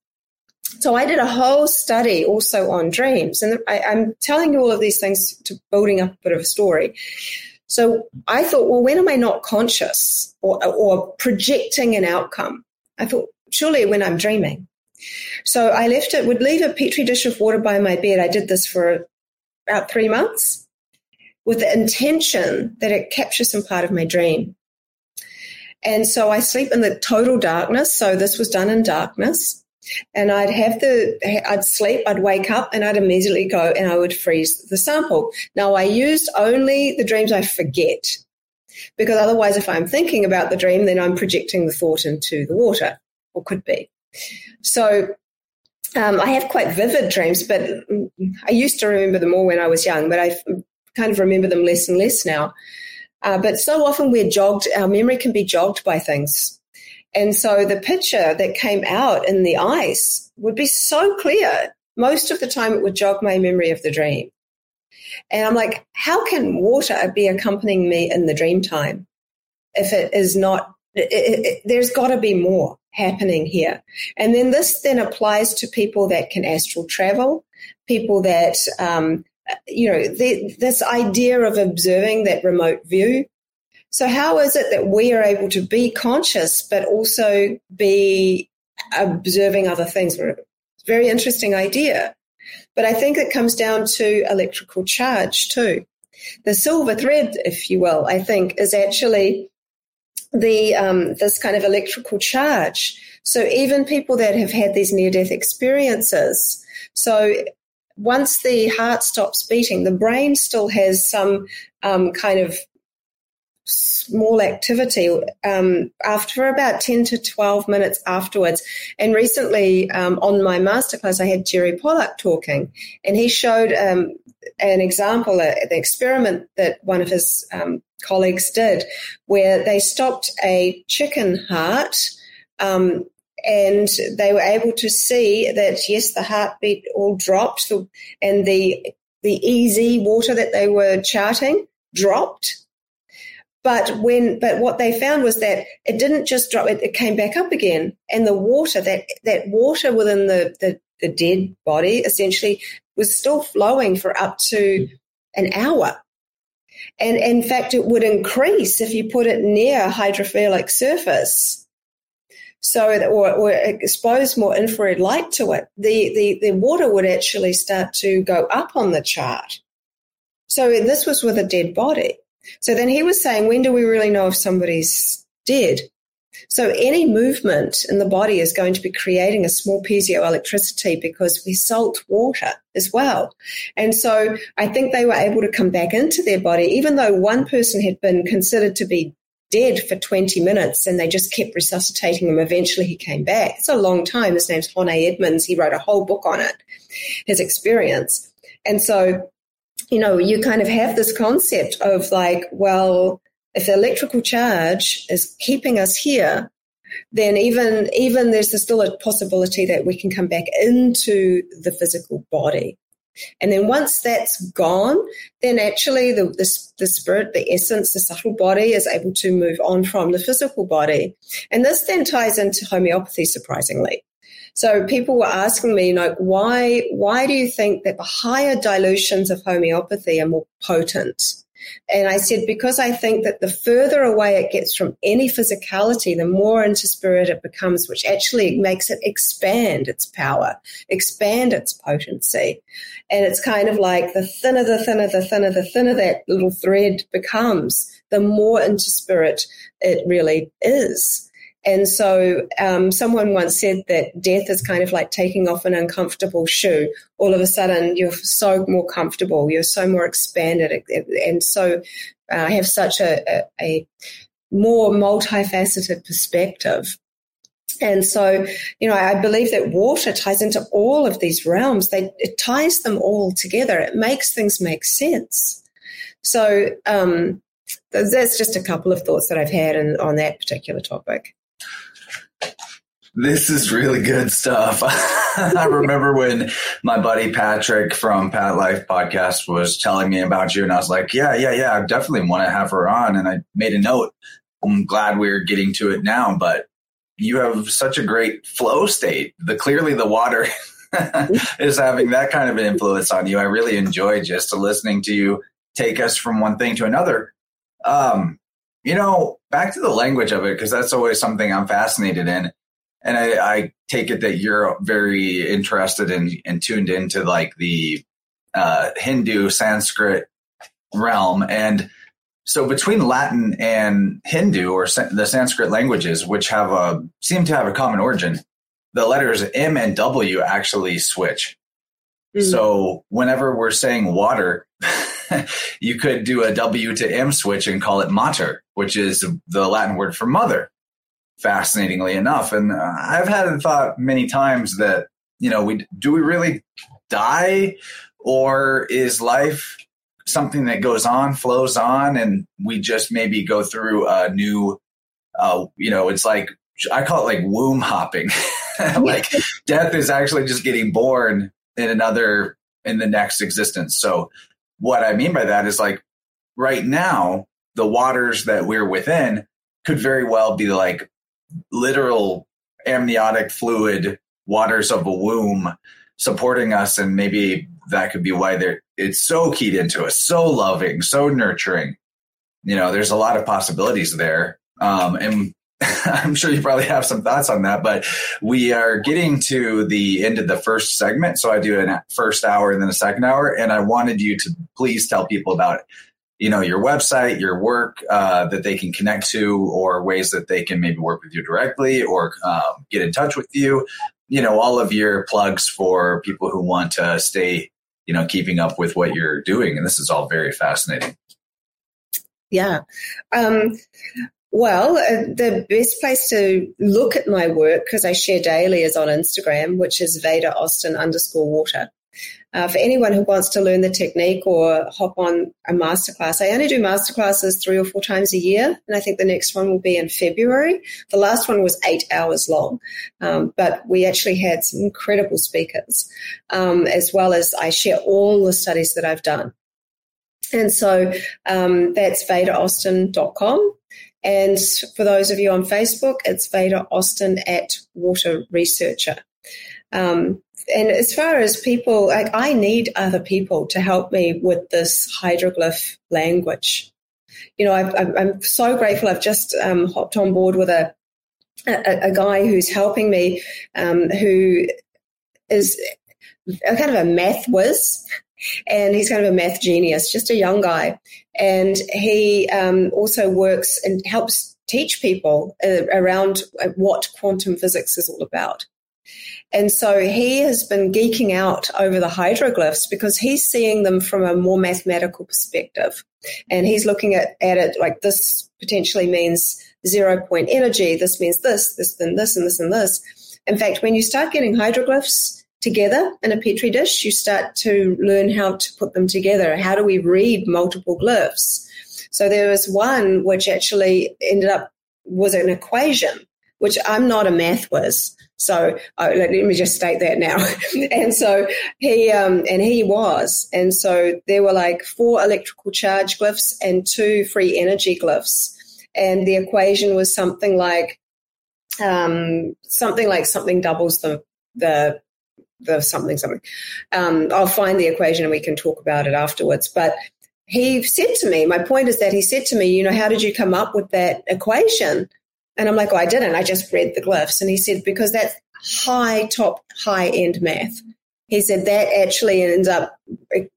S3: So I did a whole study also on dreams. And I, I'm telling you all of these things to building up a bit of a story. So I thought, well, when am I not conscious or, or projecting an outcome? I thought, surely when I'm dreaming. So I left it, would leave a petri dish of water by my bed. I did this for about three months with the intention that it captures some part of my dream. And so I sleep in the total darkness. So this was done in darkness. And I'd have the, I'd sleep, I'd wake up and I'd immediately go and I would freeze the sample. Now I used only the dreams I forget because otherwise if I'm thinking about the dream, then I'm projecting the thought into the water or could be. So um, I have quite vivid dreams, but I used to remember them more when I was young, but I kind of remember them less and less now. Uh, but so often we're jogged, our memory can be jogged by things. And so the picture that came out in the ice would be so clear. Most of the time it would jog my memory of the dream. And I'm like, how can water be accompanying me in the dream time if it is not, it, it, it, there's got to be more happening here. And then this then applies to people that can astral travel, people that, um, you know, the, this idea of observing that remote view. So how is it that we are able to be conscious, but also be observing other things? Very interesting idea. But I think it comes down to electrical charge too. The silver thread, if you will, I think is actually the um, this kind of electrical charge. So even people that have had these near death experiences, so once the heart stops beating, the brain still has some um, kind of small activity um, after about 10 to 12 minutes afterwards. And recently um, on my masterclass, I had Jerry Pollack talking, and he showed um, an example, the experiment that one of his um, colleagues did, where they stopped a chicken heart um, and they were able to see that yes, the heartbeat all dropped, and the the EZ water that they were charting dropped. But when, but what they found was that it didn't just drop; it, it came back up again, and the water that that water within the, the the dead body essentially was still flowing for up to an hour. And in fact, it would increase if you put it near a hydrophilic surface. So, or, or expose more infrared light to it, the, the, the water would actually start to go up on the chart. So this was with a dead body. So then he was saying, when do we really know if somebody's dead? So any movement in the body is going to be creating a small piezoelectricity because we salt water as well. And so I think they were able to come back into their body, even though one person had been considered to be dead for 20 minutes and they just kept resuscitating him. Eventually he came back. It's a long time. His name's Hone Edmonds. He wrote a whole book on it, his experience. And so, you know, you kind of have this concept of like, well, if the electrical charge is keeping us here, then even even there's still a possibility that we can come back into the physical body. And then once that's gone, then actually the, the, the, spirit, the essence, the subtle body is able to move on from the physical body. And this then ties into homeopathy, surprisingly. So people were asking me, like, why, why do you think that the higher dilutions of homeopathy are more potent? And I said, because I think that the further away it gets from any physicality, the more into spirit it becomes, which actually makes it expand its power, expand its potency. And it's kind of like the thinner, the thinner, the thinner, the thinner that little thread becomes, the more into spirit it really is. And so um, someone once said that death is kind of like taking off an uncomfortable shoe. All of a sudden, you're so more comfortable, you're so more expanded, and so uh, have such a, a, a more multifaceted perspective. And so, you know, I believe that water ties into all of these realms. They, it ties them all together. It makes things make sense. So, um, that's just a couple of thoughts that I've had in, on that particular topic.
S2: This is really good stuff. *laughs* I remember when my buddy Patrick from Pat Life podcast was telling me about you, and I was like, "Yeah, yeah, yeah, I definitely want to have her on." And I made a note. I'm glad we're getting to it now, but you have such a great flow state. The clearly the water *laughs* is having that kind of an influence on you. I really enjoy just listening to you take us from one thing to another. Um, you know, back to the language of it because that's always something I'm fascinated in and I, I, take it that you're very interested in and tuned into like the uh, Hindu Sanskrit realm. And so between Latin and Hindu or the Sanskrit languages, which have a seem to have a common origin, the letters M and W actually switch. Mm-hmm. So whenever we're saying water, *laughs* *laughs* you could do a W to M switch and call it mater, which is the Latin word for mother fascinatingly enough. And uh, I've had a thought many times that, you know, we do we really die or is life something that goes on, flows on, and we just maybe go through a new, uh, you know, it's like, I call it like womb hopping. *laughs* like *laughs* death is actually just getting born in another, in the next existence. So what I mean by that is like right now, the waters that we're within could very well be like literal amniotic fluid waters of a womb supporting us and maybe that could be why they're it's so keyed into us so loving so nurturing. You know there's a lot of possibilities there. Um, and *laughs* i'm sure you probably have some thoughts on that but we are getting to the end of the first segment. So i do a first hour and then a second hour and i wanted you to please tell people about you know your website your work uh, that they can connect to or ways that they can maybe work with you directly or um, get in touch with you. You know all of your plugs for people who want to stay you know keeping up with what you're doing and this is all very fascinating.
S3: Yeah. Um, well, uh, the best place to look at my work, because I share daily, is on Instagram, which is Veda Austin underscore water. Uh, for anyone who wants to learn the technique or hop on a masterclass, I only do masterclasses three or four times a year, and I think the next one will be in February. The last one was eight hours long, um, but we actually had some incredible speakers, um, as well as I share all the studies that I've done. And so um, that's vedaaustin.com. And for those of you on Facebook, it's Veda Austin at Water Researcher. Um, and as far as people, like I need other people to help me with this hydroglyph language. You know, i am so grateful. I've just um, hopped on board with a, a, a guy who's helping me, um, who is a kind of a math whiz, and he's kind of a math genius, just a young guy, and he um, also works and helps teach people uh, around uh, what quantum physics is all about. And so he has been geeking out over the hydroglyphs because he's seeing them from a more mathematical perspective. And he's looking at, at it like this potentially means zero point energy. This means this, this, then this, and this, and this. In fact, when you start getting hydroglyphs together in a petri dish, you start to learn how to put them together. How do we read multiple glyphs? So there was one which actually ended up was an equation, which I'm not a math whiz. So uh, let me just state that now. *laughs* and so he um, and he was, and so there were like four electrical charge glyphs and two free energy glyphs, and the equation was something like um, something like something doubles the the the something something. Um, I'll find the equation and we can talk about it afterwards. But he said to me, my point is that he said to me, you know, how did you come up with that equation? And I'm like, oh, I didn't. I just read the glyphs. And he said, because that's high, top, high end math. He said that actually ends up,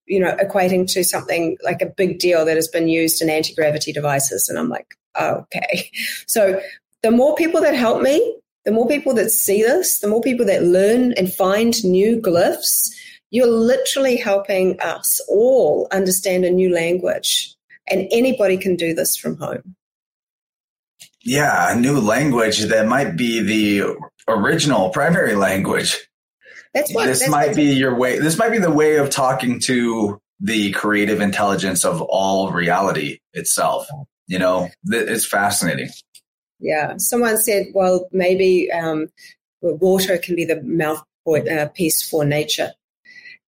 S3: you know, equating to something like a big deal that has been used in anti gravity devices. And I'm like, oh, okay. So the more people that help me, the more people that see this, the more people that learn and find new glyphs, you're literally helping us all understand a new language. And anybody can do this from home.
S4: Yeah, a new language that might be the original primary language.
S3: That's what
S4: this
S3: that's
S4: might
S3: what,
S4: be your way. This might be the way of talking to the creative intelligence of all reality itself. You know, it's fascinating.
S3: Yeah, someone said, well, maybe um, water can be the mouthpiece uh, for nature,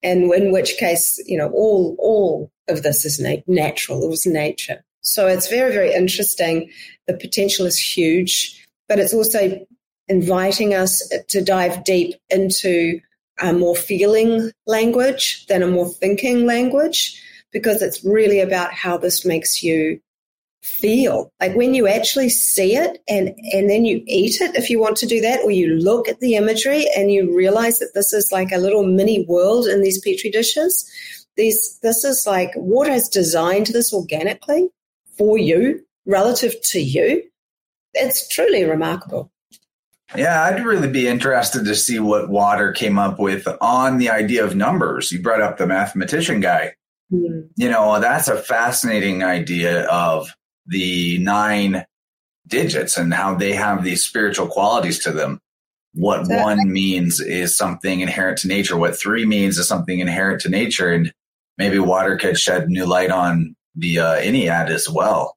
S3: and in which case, you know, all all of this is na- natural. It was nature. So it's very, very interesting. The potential is huge, but it's also inviting us to dive deep into a more feeling language than a more thinking language, because it's really about how this makes you feel. Like when you actually see it and, and then you eat it, if you want to do that, or you look at the imagery and you realize that this is like a little mini world in these petri dishes. These, this is like water has designed this organically for you relative to you, it's truly remarkable.
S4: Yeah, I'd really be interested to see what Water came up with on the idea of numbers. You brought up the mathematician guy. Mm. You know, that's a fascinating idea of the nine digits and how they have these spiritual qualities to them. What one means is something inherent to nature. What three means is something inherent to nature. And maybe water could shed new light on the uh, Ennead as well.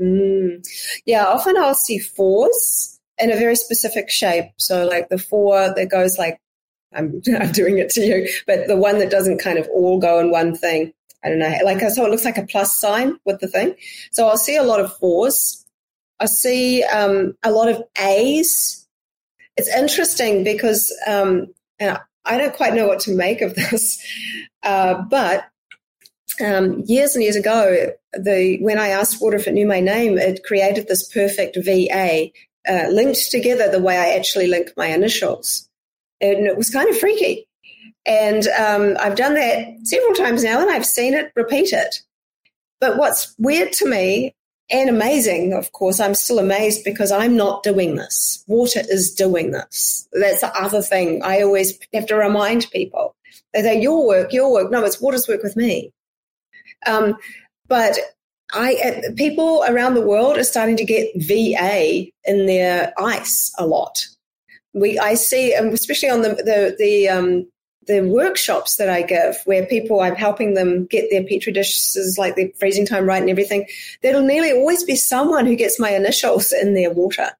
S3: Mm. Yeah, often I'll see fours in a very specific shape. So, like the four that goes like, I'm, *laughs* I'm doing it to you, but the one that doesn't kind of all go in one thing. I don't know, like so it looks like a plus sign with the thing. So I'll see a lot of fours. I see um, a lot of A's. It's interesting because um, I don't quite know what to make of *laughs* this, uh, but um, years and years ago, the when I asked Water if it knew my name, it created this perfect VA uh, linked together the way I actually link my initials, and it was kind of freaky. And um, I've done that several times now, and I've seen it repeat it. But what's weird to me and amazing, of course, I'm still amazed because I'm not doing this. Water is doing this. That's the other thing I always have to remind people. They say, your work, your work. No, it's water's work with me. Um, but I uh, people around the world are starting to get VA in their ice a lot. We I see, um, especially on the the, the um, the workshops that I give, where people I'm helping them get their petri dishes like their freezing time right and everything, there'll nearly always be someone who gets my initials in their water.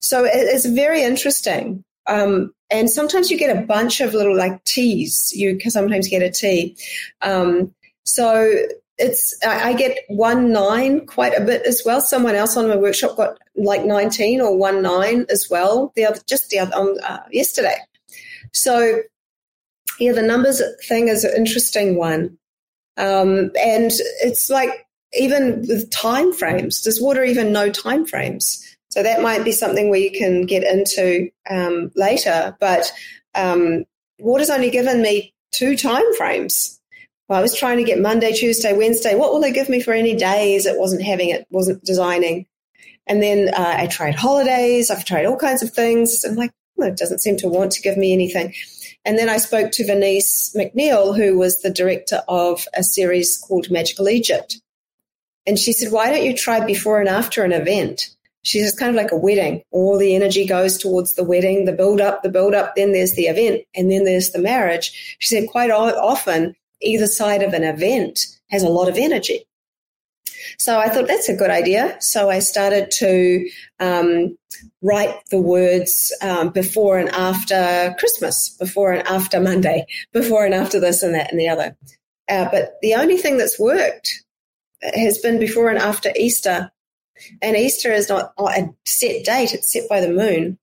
S3: So it's very interesting. Um, and sometimes you get a bunch of little like teas. You can sometimes get a tea. Um, so it's I get one nine quite a bit as well. Someone else on my workshop got like nineteen or one nine as well. The other just the other um, uh, yesterday. So yeah, the numbers thing is an interesting one, um, and it's like even with time frames. Does water even know time frames? So that might be something where you can get into um, later. But um, water's only given me two time frames well, I was trying to get Monday, Tuesday, Wednesday. What will they give me for any days? It wasn't having it, wasn't designing. And then uh, I tried holidays. I've tried all kinds of things. I'm like, well, it doesn't seem to want to give me anything. And then I spoke to Venice McNeil, who was the director of a series called Magical Egypt. And she said, why don't you try before and after an event? She says, kind of like a wedding. All the energy goes towards the wedding, the build up, the build up, then there's the event, and then there's the marriage. She said, quite often either side of an event has a lot of energy. So I thought that's a good idea. So I started to um, write the words um, before and after Christmas, before and after Monday, *laughs* before and after this and that and the other. Uh, but the only thing that's worked has been before and after Easter. And Easter is not a set date, it's set by the moon.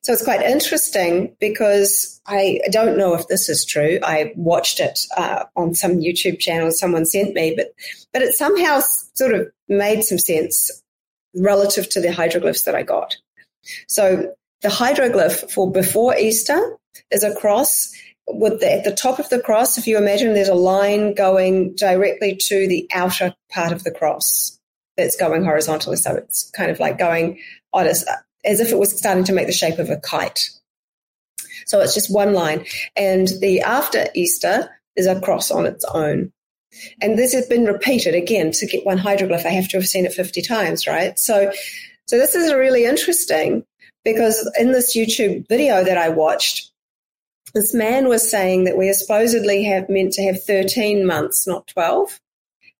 S3: So it's quite interesting because I don't know if this is true. I watched it uh, on some YouTube channel someone sent me, but but it somehow sort of made some sense relative to the hieroglyphs that I got. So the hieroglyph for before Easter is a cross with the, at the top of the cross. If you imagine, there's a line going directly to the outer part of the cross that's going horizontally. So it's kind of like going on a, as if it was starting to make the shape of a kite. So it's just one line. And the after Easter is a cross on its own. And this has been repeated again to get one hieroglyph. I have to have seen it 50 times, right? So, so this is really interesting because in this YouTube video that I watched, this man was saying that we are supposedly have meant to have 13 months, not 12.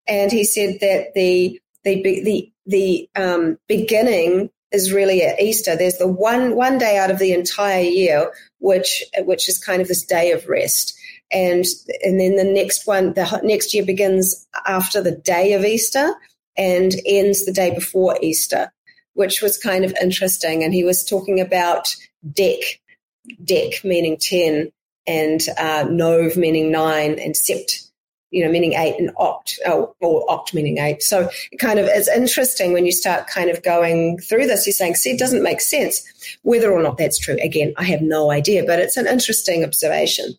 S3: And he said that the, the, the, the um, beginning is really at Easter. There's the one one day out of the entire year which which is kind of this day of rest. And and then the next one the next year begins after the day of Easter and ends the day before Easter, which was kind of interesting. And he was talking about dec, dec meaning 10 and uh, nov meaning 9 and sept you know, meaning eight and oct, oh, or oct meaning eight. So it kind of it's interesting when you start kind of going through this. You're saying, see, it doesn't make sense. Whether or not that's true, again, I have no idea, but it's an interesting observation.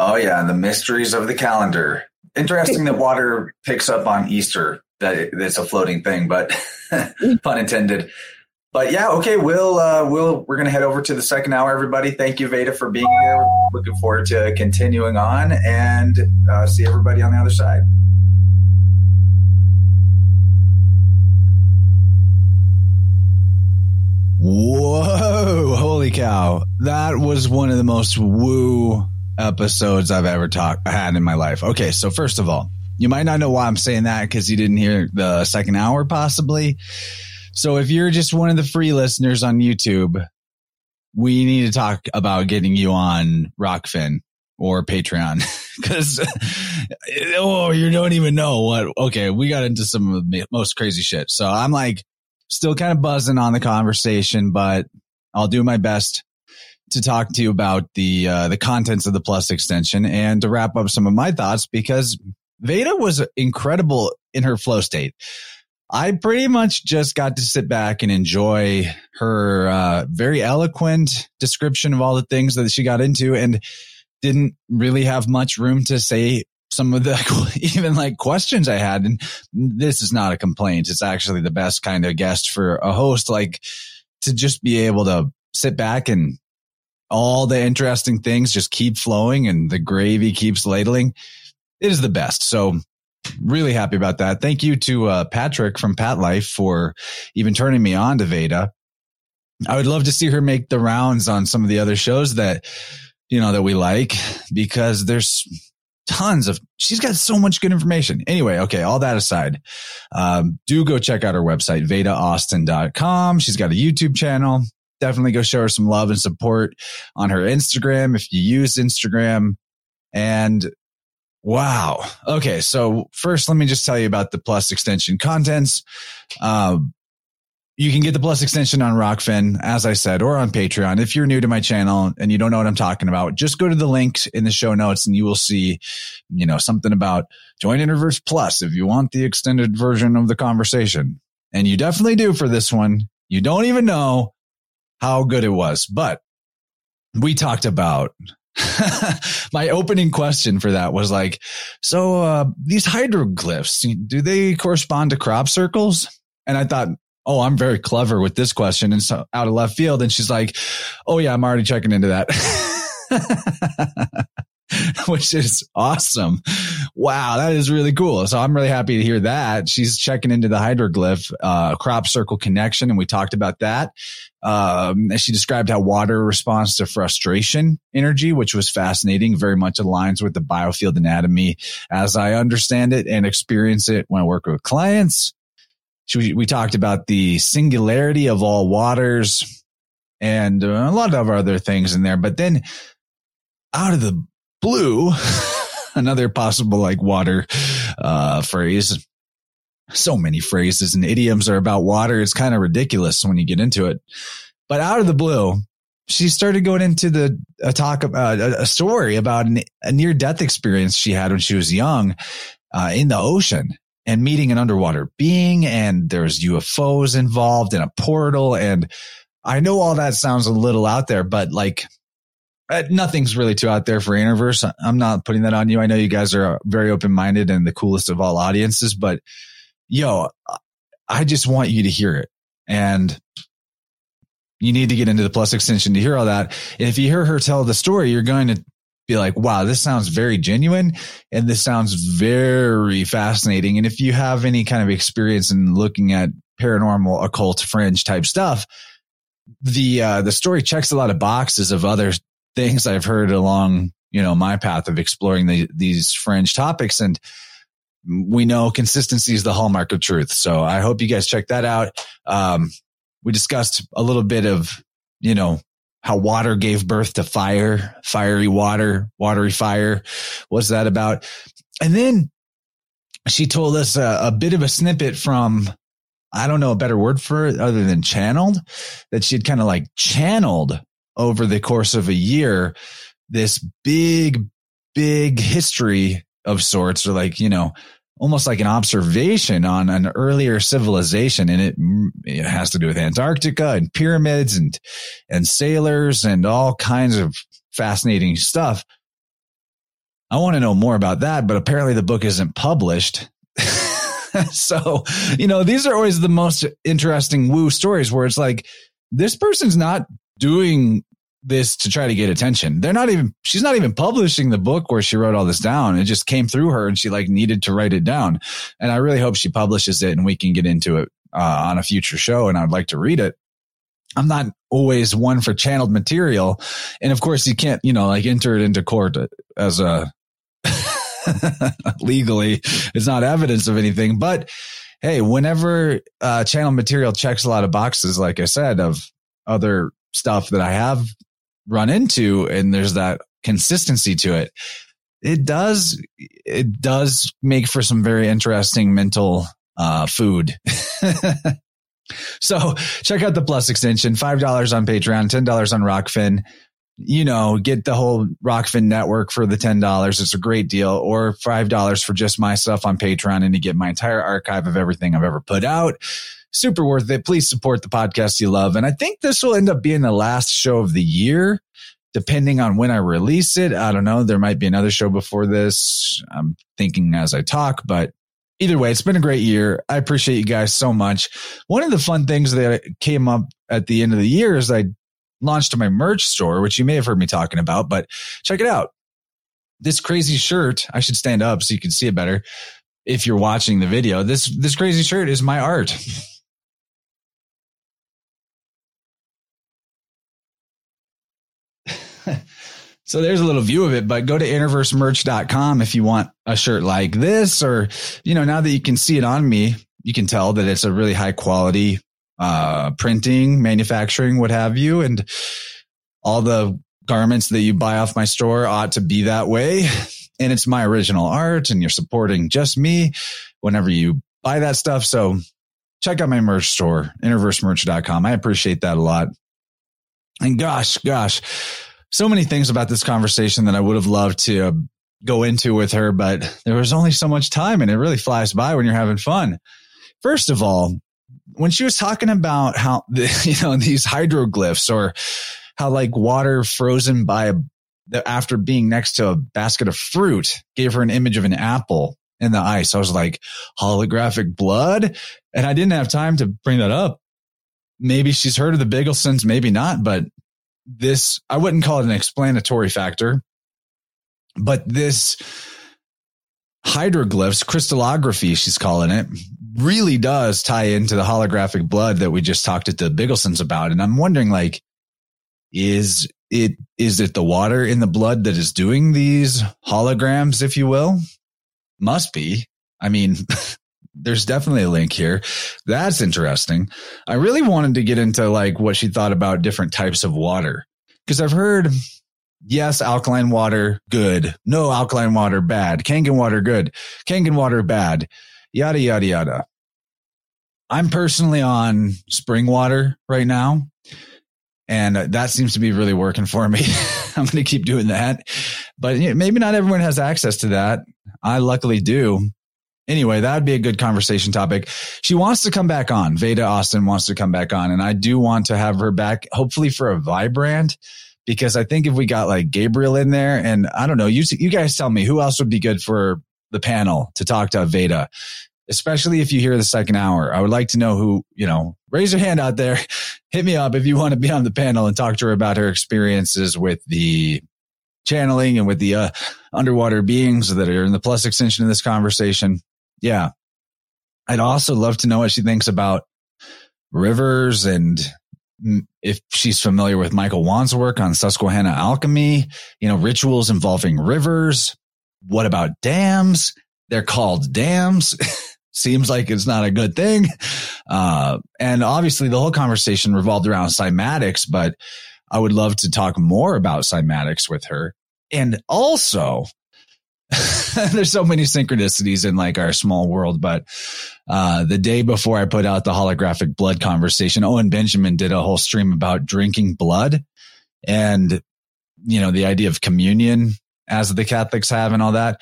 S4: Oh yeah, the mysteries of the calendar. Interesting that water picks up on Easter. That it's a floating thing, but *laughs* pun intended. But yeah, okay, we'll uh, we'll we're gonna head over to the second hour. Everybody, thank you, Veda, for being here. Looking forward to continuing on, and uh, see everybody on the other side.
S2: Whoa! Holy cow! That was one of the most woo episodes I've ever talked had in my life. Okay, so first of all, you might not know why I'm saying that because you didn't hear the second hour, possibly. So if you're just one of the free listeners on YouTube, we need to talk about getting you on Rokfin or Patreon *laughs* because *laughs* oh, you don't even know what. Okay, we got into some of the most crazy shit. So I'm like still kind of buzzing on the conversation, but I'll do my best to talk to you about the uh, the contents of the plus extension and to wrap up some of my thoughts because Veda was incredible in her flow state. I pretty much just got to sit back and enjoy her uh, very eloquent description of all the things that she got into and didn't really have much room to say some of the *laughs* even like questions I had. And this is not a complaint. It's actually the best kind of guest for a host, like to just be able to sit back and all the interesting things just keep flowing and the gravy keeps ladling. It is the best. So really happy about that. Thank you to uh, Patrick from Pat Life for even turning me on to Veda. I would love to see her make the rounds on some of the other shows that you know, that we like because there's tons of, she's got so much good information. Anyway, okay, all that aside, um, do go check out her website, vedaaustin.com. She's got a YouTube channel. Definitely go show her some love and support on her Instagram if you use Instagram. And wow. Okay. So first, let me just tell you about the plus extension contents. Um, you can get the plus extension on Rokfin, as I said, or on Patreon. If you're new to my channel and you don't know what I'm talking about, just go to the links in the show notes and you will see, you know, something about join Innerverse Plus if you want the extended version of the conversation. And you definitely do for this one. You don't even know how good it was, but we talked about *laughs* my opening question for that was like, so uh, these hydroglyphs, do they correspond to crop circles? And I thought, oh, I'm very clever with this question. And so out of left field. And she's like, oh, yeah, I'm already checking into that. *laughs* *laughs* Which is awesome. Wow, that is really cool. So I'm really happy to hear that. She's checking into the hydroglyph uh, crop circle connection, and we talked about that. Um, she described how water responds to frustration energy, which was fascinating, very much aligns with the biofield anatomy as I understand it and experience it when I work with clients we, we talked about the singularity of all waters and a lot of other things in there. But then out of the blue, *laughs* another possible like water uh, phrase. So many phrases and idioms are about water. It's kind of ridiculous when you get into it. But out of the blue, she started going into the a talk about a story about an, a near death experience she had when she was young uh, in the ocean and meeting an underwater being and there's UFOs involved in a portal. And I know all that sounds a little out there, but like uh, nothing's really too out there for Innerverse. I'm not putting that on you. I know you guys are very open minded and the coolest of all audiences, but yo, I just want you to hear it. And you need to get into the plus extension to hear all that. And if you hear her tell the story, you're going to be like, wow, this sounds very genuine and this sounds very fascinating. And if you have any kind of experience in looking at paranormal, occult, fringe type stuff, the, uh, the story checks a lot of boxes of other things I've heard along, you know, my path of exploring the, these fringe topics. And we know consistency is the hallmark of truth. So I hope you guys check that out. Um, we discussed a little bit of, you know, how water gave birth to fire, fiery water, watery fire. What's that about? And then she told us a, a bit of a snippet from, I don't know a better word for it other than channeled, that she'd kind of like channeled over the course of a year, this big, big history of sorts, or like, you know, almost like an observation on an earlier civilization and it, it has to do with Antarctica and pyramids and, and sailors and all kinds of fascinating stuff. I want to know more about that, but apparently the book isn't published. *laughs* so, you know, these are always the most interesting woo stories where it's like, this person's not doing this to try to get attention. They're not even, she's not even publishing the book where she wrote all this down. It just came through her and she like needed to write it down. And I really hope she publishes it and we can get into it uh, on a future show. And I'd like to read it. I'm not always one for channeled material. And of course you can't, you know, like enter it into court as a *laughs* legally, it's not evidence of anything, but Hey, whenever, uh, channel material checks a lot of boxes, like I said, of other stuff that I have run into and there's that consistency to it it does it does make for some very interesting mental uh, food. *laughs* So check out the plus extension $5 on patreon $10 on rokfin you know get the whole rokfin network for the $10 it's a great deal. Or $5 for just my stuff on patreon and to get my entire archive of everything i've ever put out super worth it. Please support the podcast you love. And I think this will end up being the last show of the year, depending on when I release it. I don't know. There might be another show before this. I'm thinking as I talk, but either way, it's been a great year. I appreciate you guys so much. One of the fun things that came up at the end of the year is I launched my merch store, which you may have heard me talking about, but check it out. This crazy shirt, I should stand up so you can see it better if you're watching the video. This this crazy shirt is my art. *laughs* So there's a little view of it, but go to innerversemerch.com if you want a shirt like this, or, you know, now that you can see it on me, you can tell that it's a really high quality, uh, printing, manufacturing, what have you. And all the garments that you buy off my store ought to be that way. And it's my original art and you're supporting just me whenever you buy that stuff. So check out my merch store, innerversemerch.com. I appreciate that a lot. And gosh, gosh, so many things about this conversation that I would have loved to uh, go into with her, but there was only so much time and it really flies by when you're having fun. First of all, when she was talking about how, *laughs* you know, these hydroglyphs or how like water frozen by a, after being next to a basket of fruit gave her an image of an apple in the ice. I was like, holographic blood. And I didn't have time to bring that up. Maybe she's heard of the Bigglesons, maybe not, but this, I wouldn't call it an explanatory factor, but this hydroglyphs, crystallography, she's calling it, really does tie into the holographic blood that we just talked to the Bigglesons about. And I'm wondering, like, is it, is it the water in the blood that is doing these holograms, if you will? Must be. I mean, *laughs* there's definitely a link here. That's interesting. I really wanted to get into like what she thought about different types of water because I've heard yes, alkaline water good, no alkaline water bad, Kangen water good, Kangen water bad, yada yada yada. I'm personally on spring water right now. And that seems to be really working for me. *laughs* I'm going to keep doing that. But maybe not everyone has access to that. I luckily do anyway, that would be a good conversation topic. She wants to come back on. Veda Austin wants to come back on, and I do want to have her back, hopefully for a Vibrant, because I think if we got like Gabriel in there, and I don't know, you you guys tell me who else would be good for the panel to talk to Veda, especially if you hear the second hour. I would like to know who you know. Raise your hand out there. *laughs* Hit me up if you want to be on the panel and talk to her about her experiences with the channeling and with the uh, underwater beings that are in the plus extension of this conversation yeah. I'd also love to know what she thinks about rivers and if she's familiar with Michael Wan's work on Susquehanna alchemy, you know, rituals involving rivers. What about dams? They're called dams. *laughs* Seems like it's not a good thing. Uh, and obviously the whole conversation revolved around cymatics, but I would love to talk more about cymatics with her. And also *laughs* there's so many synchronicities in like our small world, but uh, the day before I put out the holographic blood conversation, Owen Benjamin did a whole stream about drinking blood and you know the idea of communion as the Catholics have and all that.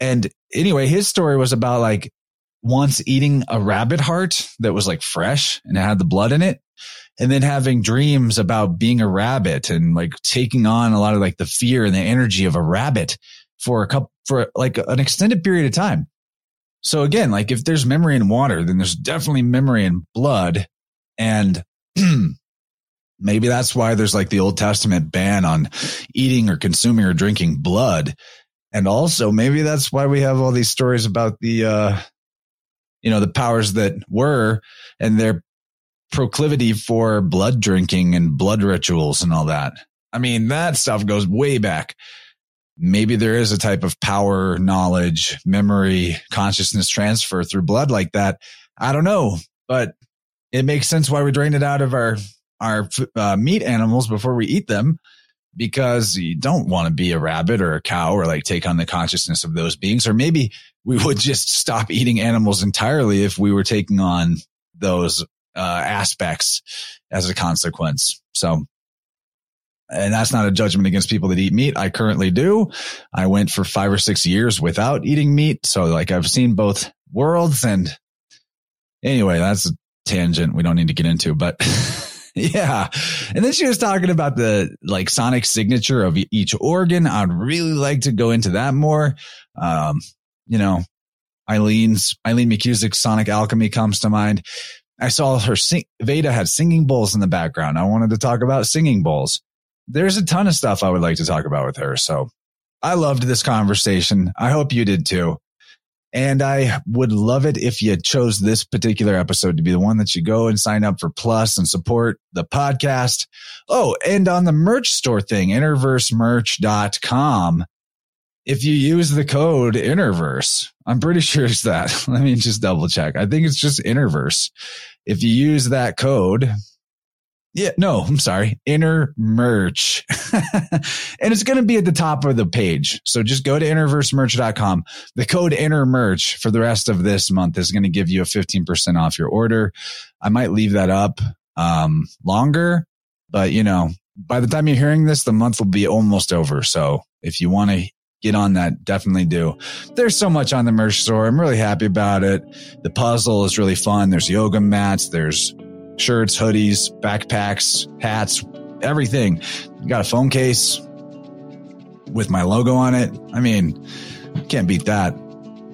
S2: And anyway, his story was about like once eating a rabbit heart that was like fresh and it had the blood in it. And then having dreams about being a rabbit and like taking on a lot of like the fear and the energy of a rabbit for a couple, for like an extended period of time. So again, like if there's memory in water, then there's definitely memory in blood. And *clears throat* maybe that's why there's like the Old Testament ban on eating or consuming or drinking blood. And also maybe that's why we have all these stories about the, uh, you know, the powers that were and their proclivity for blood drinking and blood rituals and all that. I mean, that stuff goes way back maybe there is a type of power, knowledge, memory, consciousness transfer through blood like that. I don't know, but it makes sense why we drain it out of our our uh, meat animals before we eat them because you don't want to be a rabbit or a cow or like take on the consciousness of those beings or maybe we would just stop eating animals entirely if we were taking on those uh, aspects as a consequence so and that's not a judgment against people that eat meat. I currently do. I went for five or six years without eating meat. So like I've seen both worlds and anyway, that's a tangent we don't need to get into, but *laughs* yeah. And then she was talking about the like sonic signature of each organ. I'd really like to go into that more. Um, you know, Eileen's, Eileen McKusick's sonic alchemy comes to mind. I saw her sing, Veda had singing bowls in the background. I wanted to talk about singing bowls there's a ton of stuff I would like to talk about with her. So I loved this conversation. I hope you did too. And I would love it if you chose this particular episode to be the one that you go and sign up for Plus and support the podcast. Oh, and on the merch store thing, innerversemerch.com. If you use the code Innerverse, I'm pretty sure it's that. *laughs* Let me just double check. I think it's just Innerverse. If you use that code, yeah, no, I'm sorry. Inner merch. *laughs* and it's going to be at the top of the page. So just go to innerversemerch.com. The code inner merch for the rest of this month is going to give you a 15% off your order. I might leave that up um, longer, but you know, by the time you're hearing this, the month will be almost over. So if you want to get on that, definitely do. There's so much on the merch store. I'm really happy about it. The puzzle is really fun. There's yoga mats. There's shirts, hoodies, backpacks, hats, everything. got a phone case with my logo on it. I mean, can't beat that.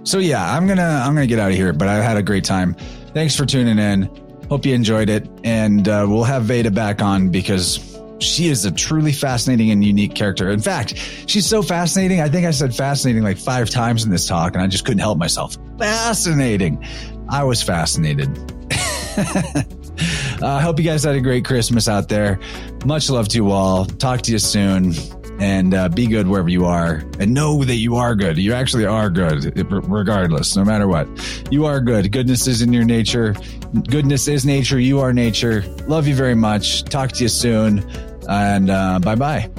S2: So yeah, I'm gonna I'm gonna get out of here, but I had a great time. Thanks for tuning in. Hope you enjoyed it, and uh, we'll have Veda back on because she is a truly fascinating and unique character. In fact, she's so fascinating. I think I said fascinating like five times in this talk, and I just couldn't help myself. Fascinating. I was fascinated. *laughs* I uh, hope you guys had a great Christmas out there. Much love to you all. Talk to you soon. And uh, be good wherever you are. And know that you are good. You actually are good, regardless, no matter what. You are good. Goodness is in your nature. Goodness is nature. You are nature. Love you very much. Talk to you soon. And uh, bye bye.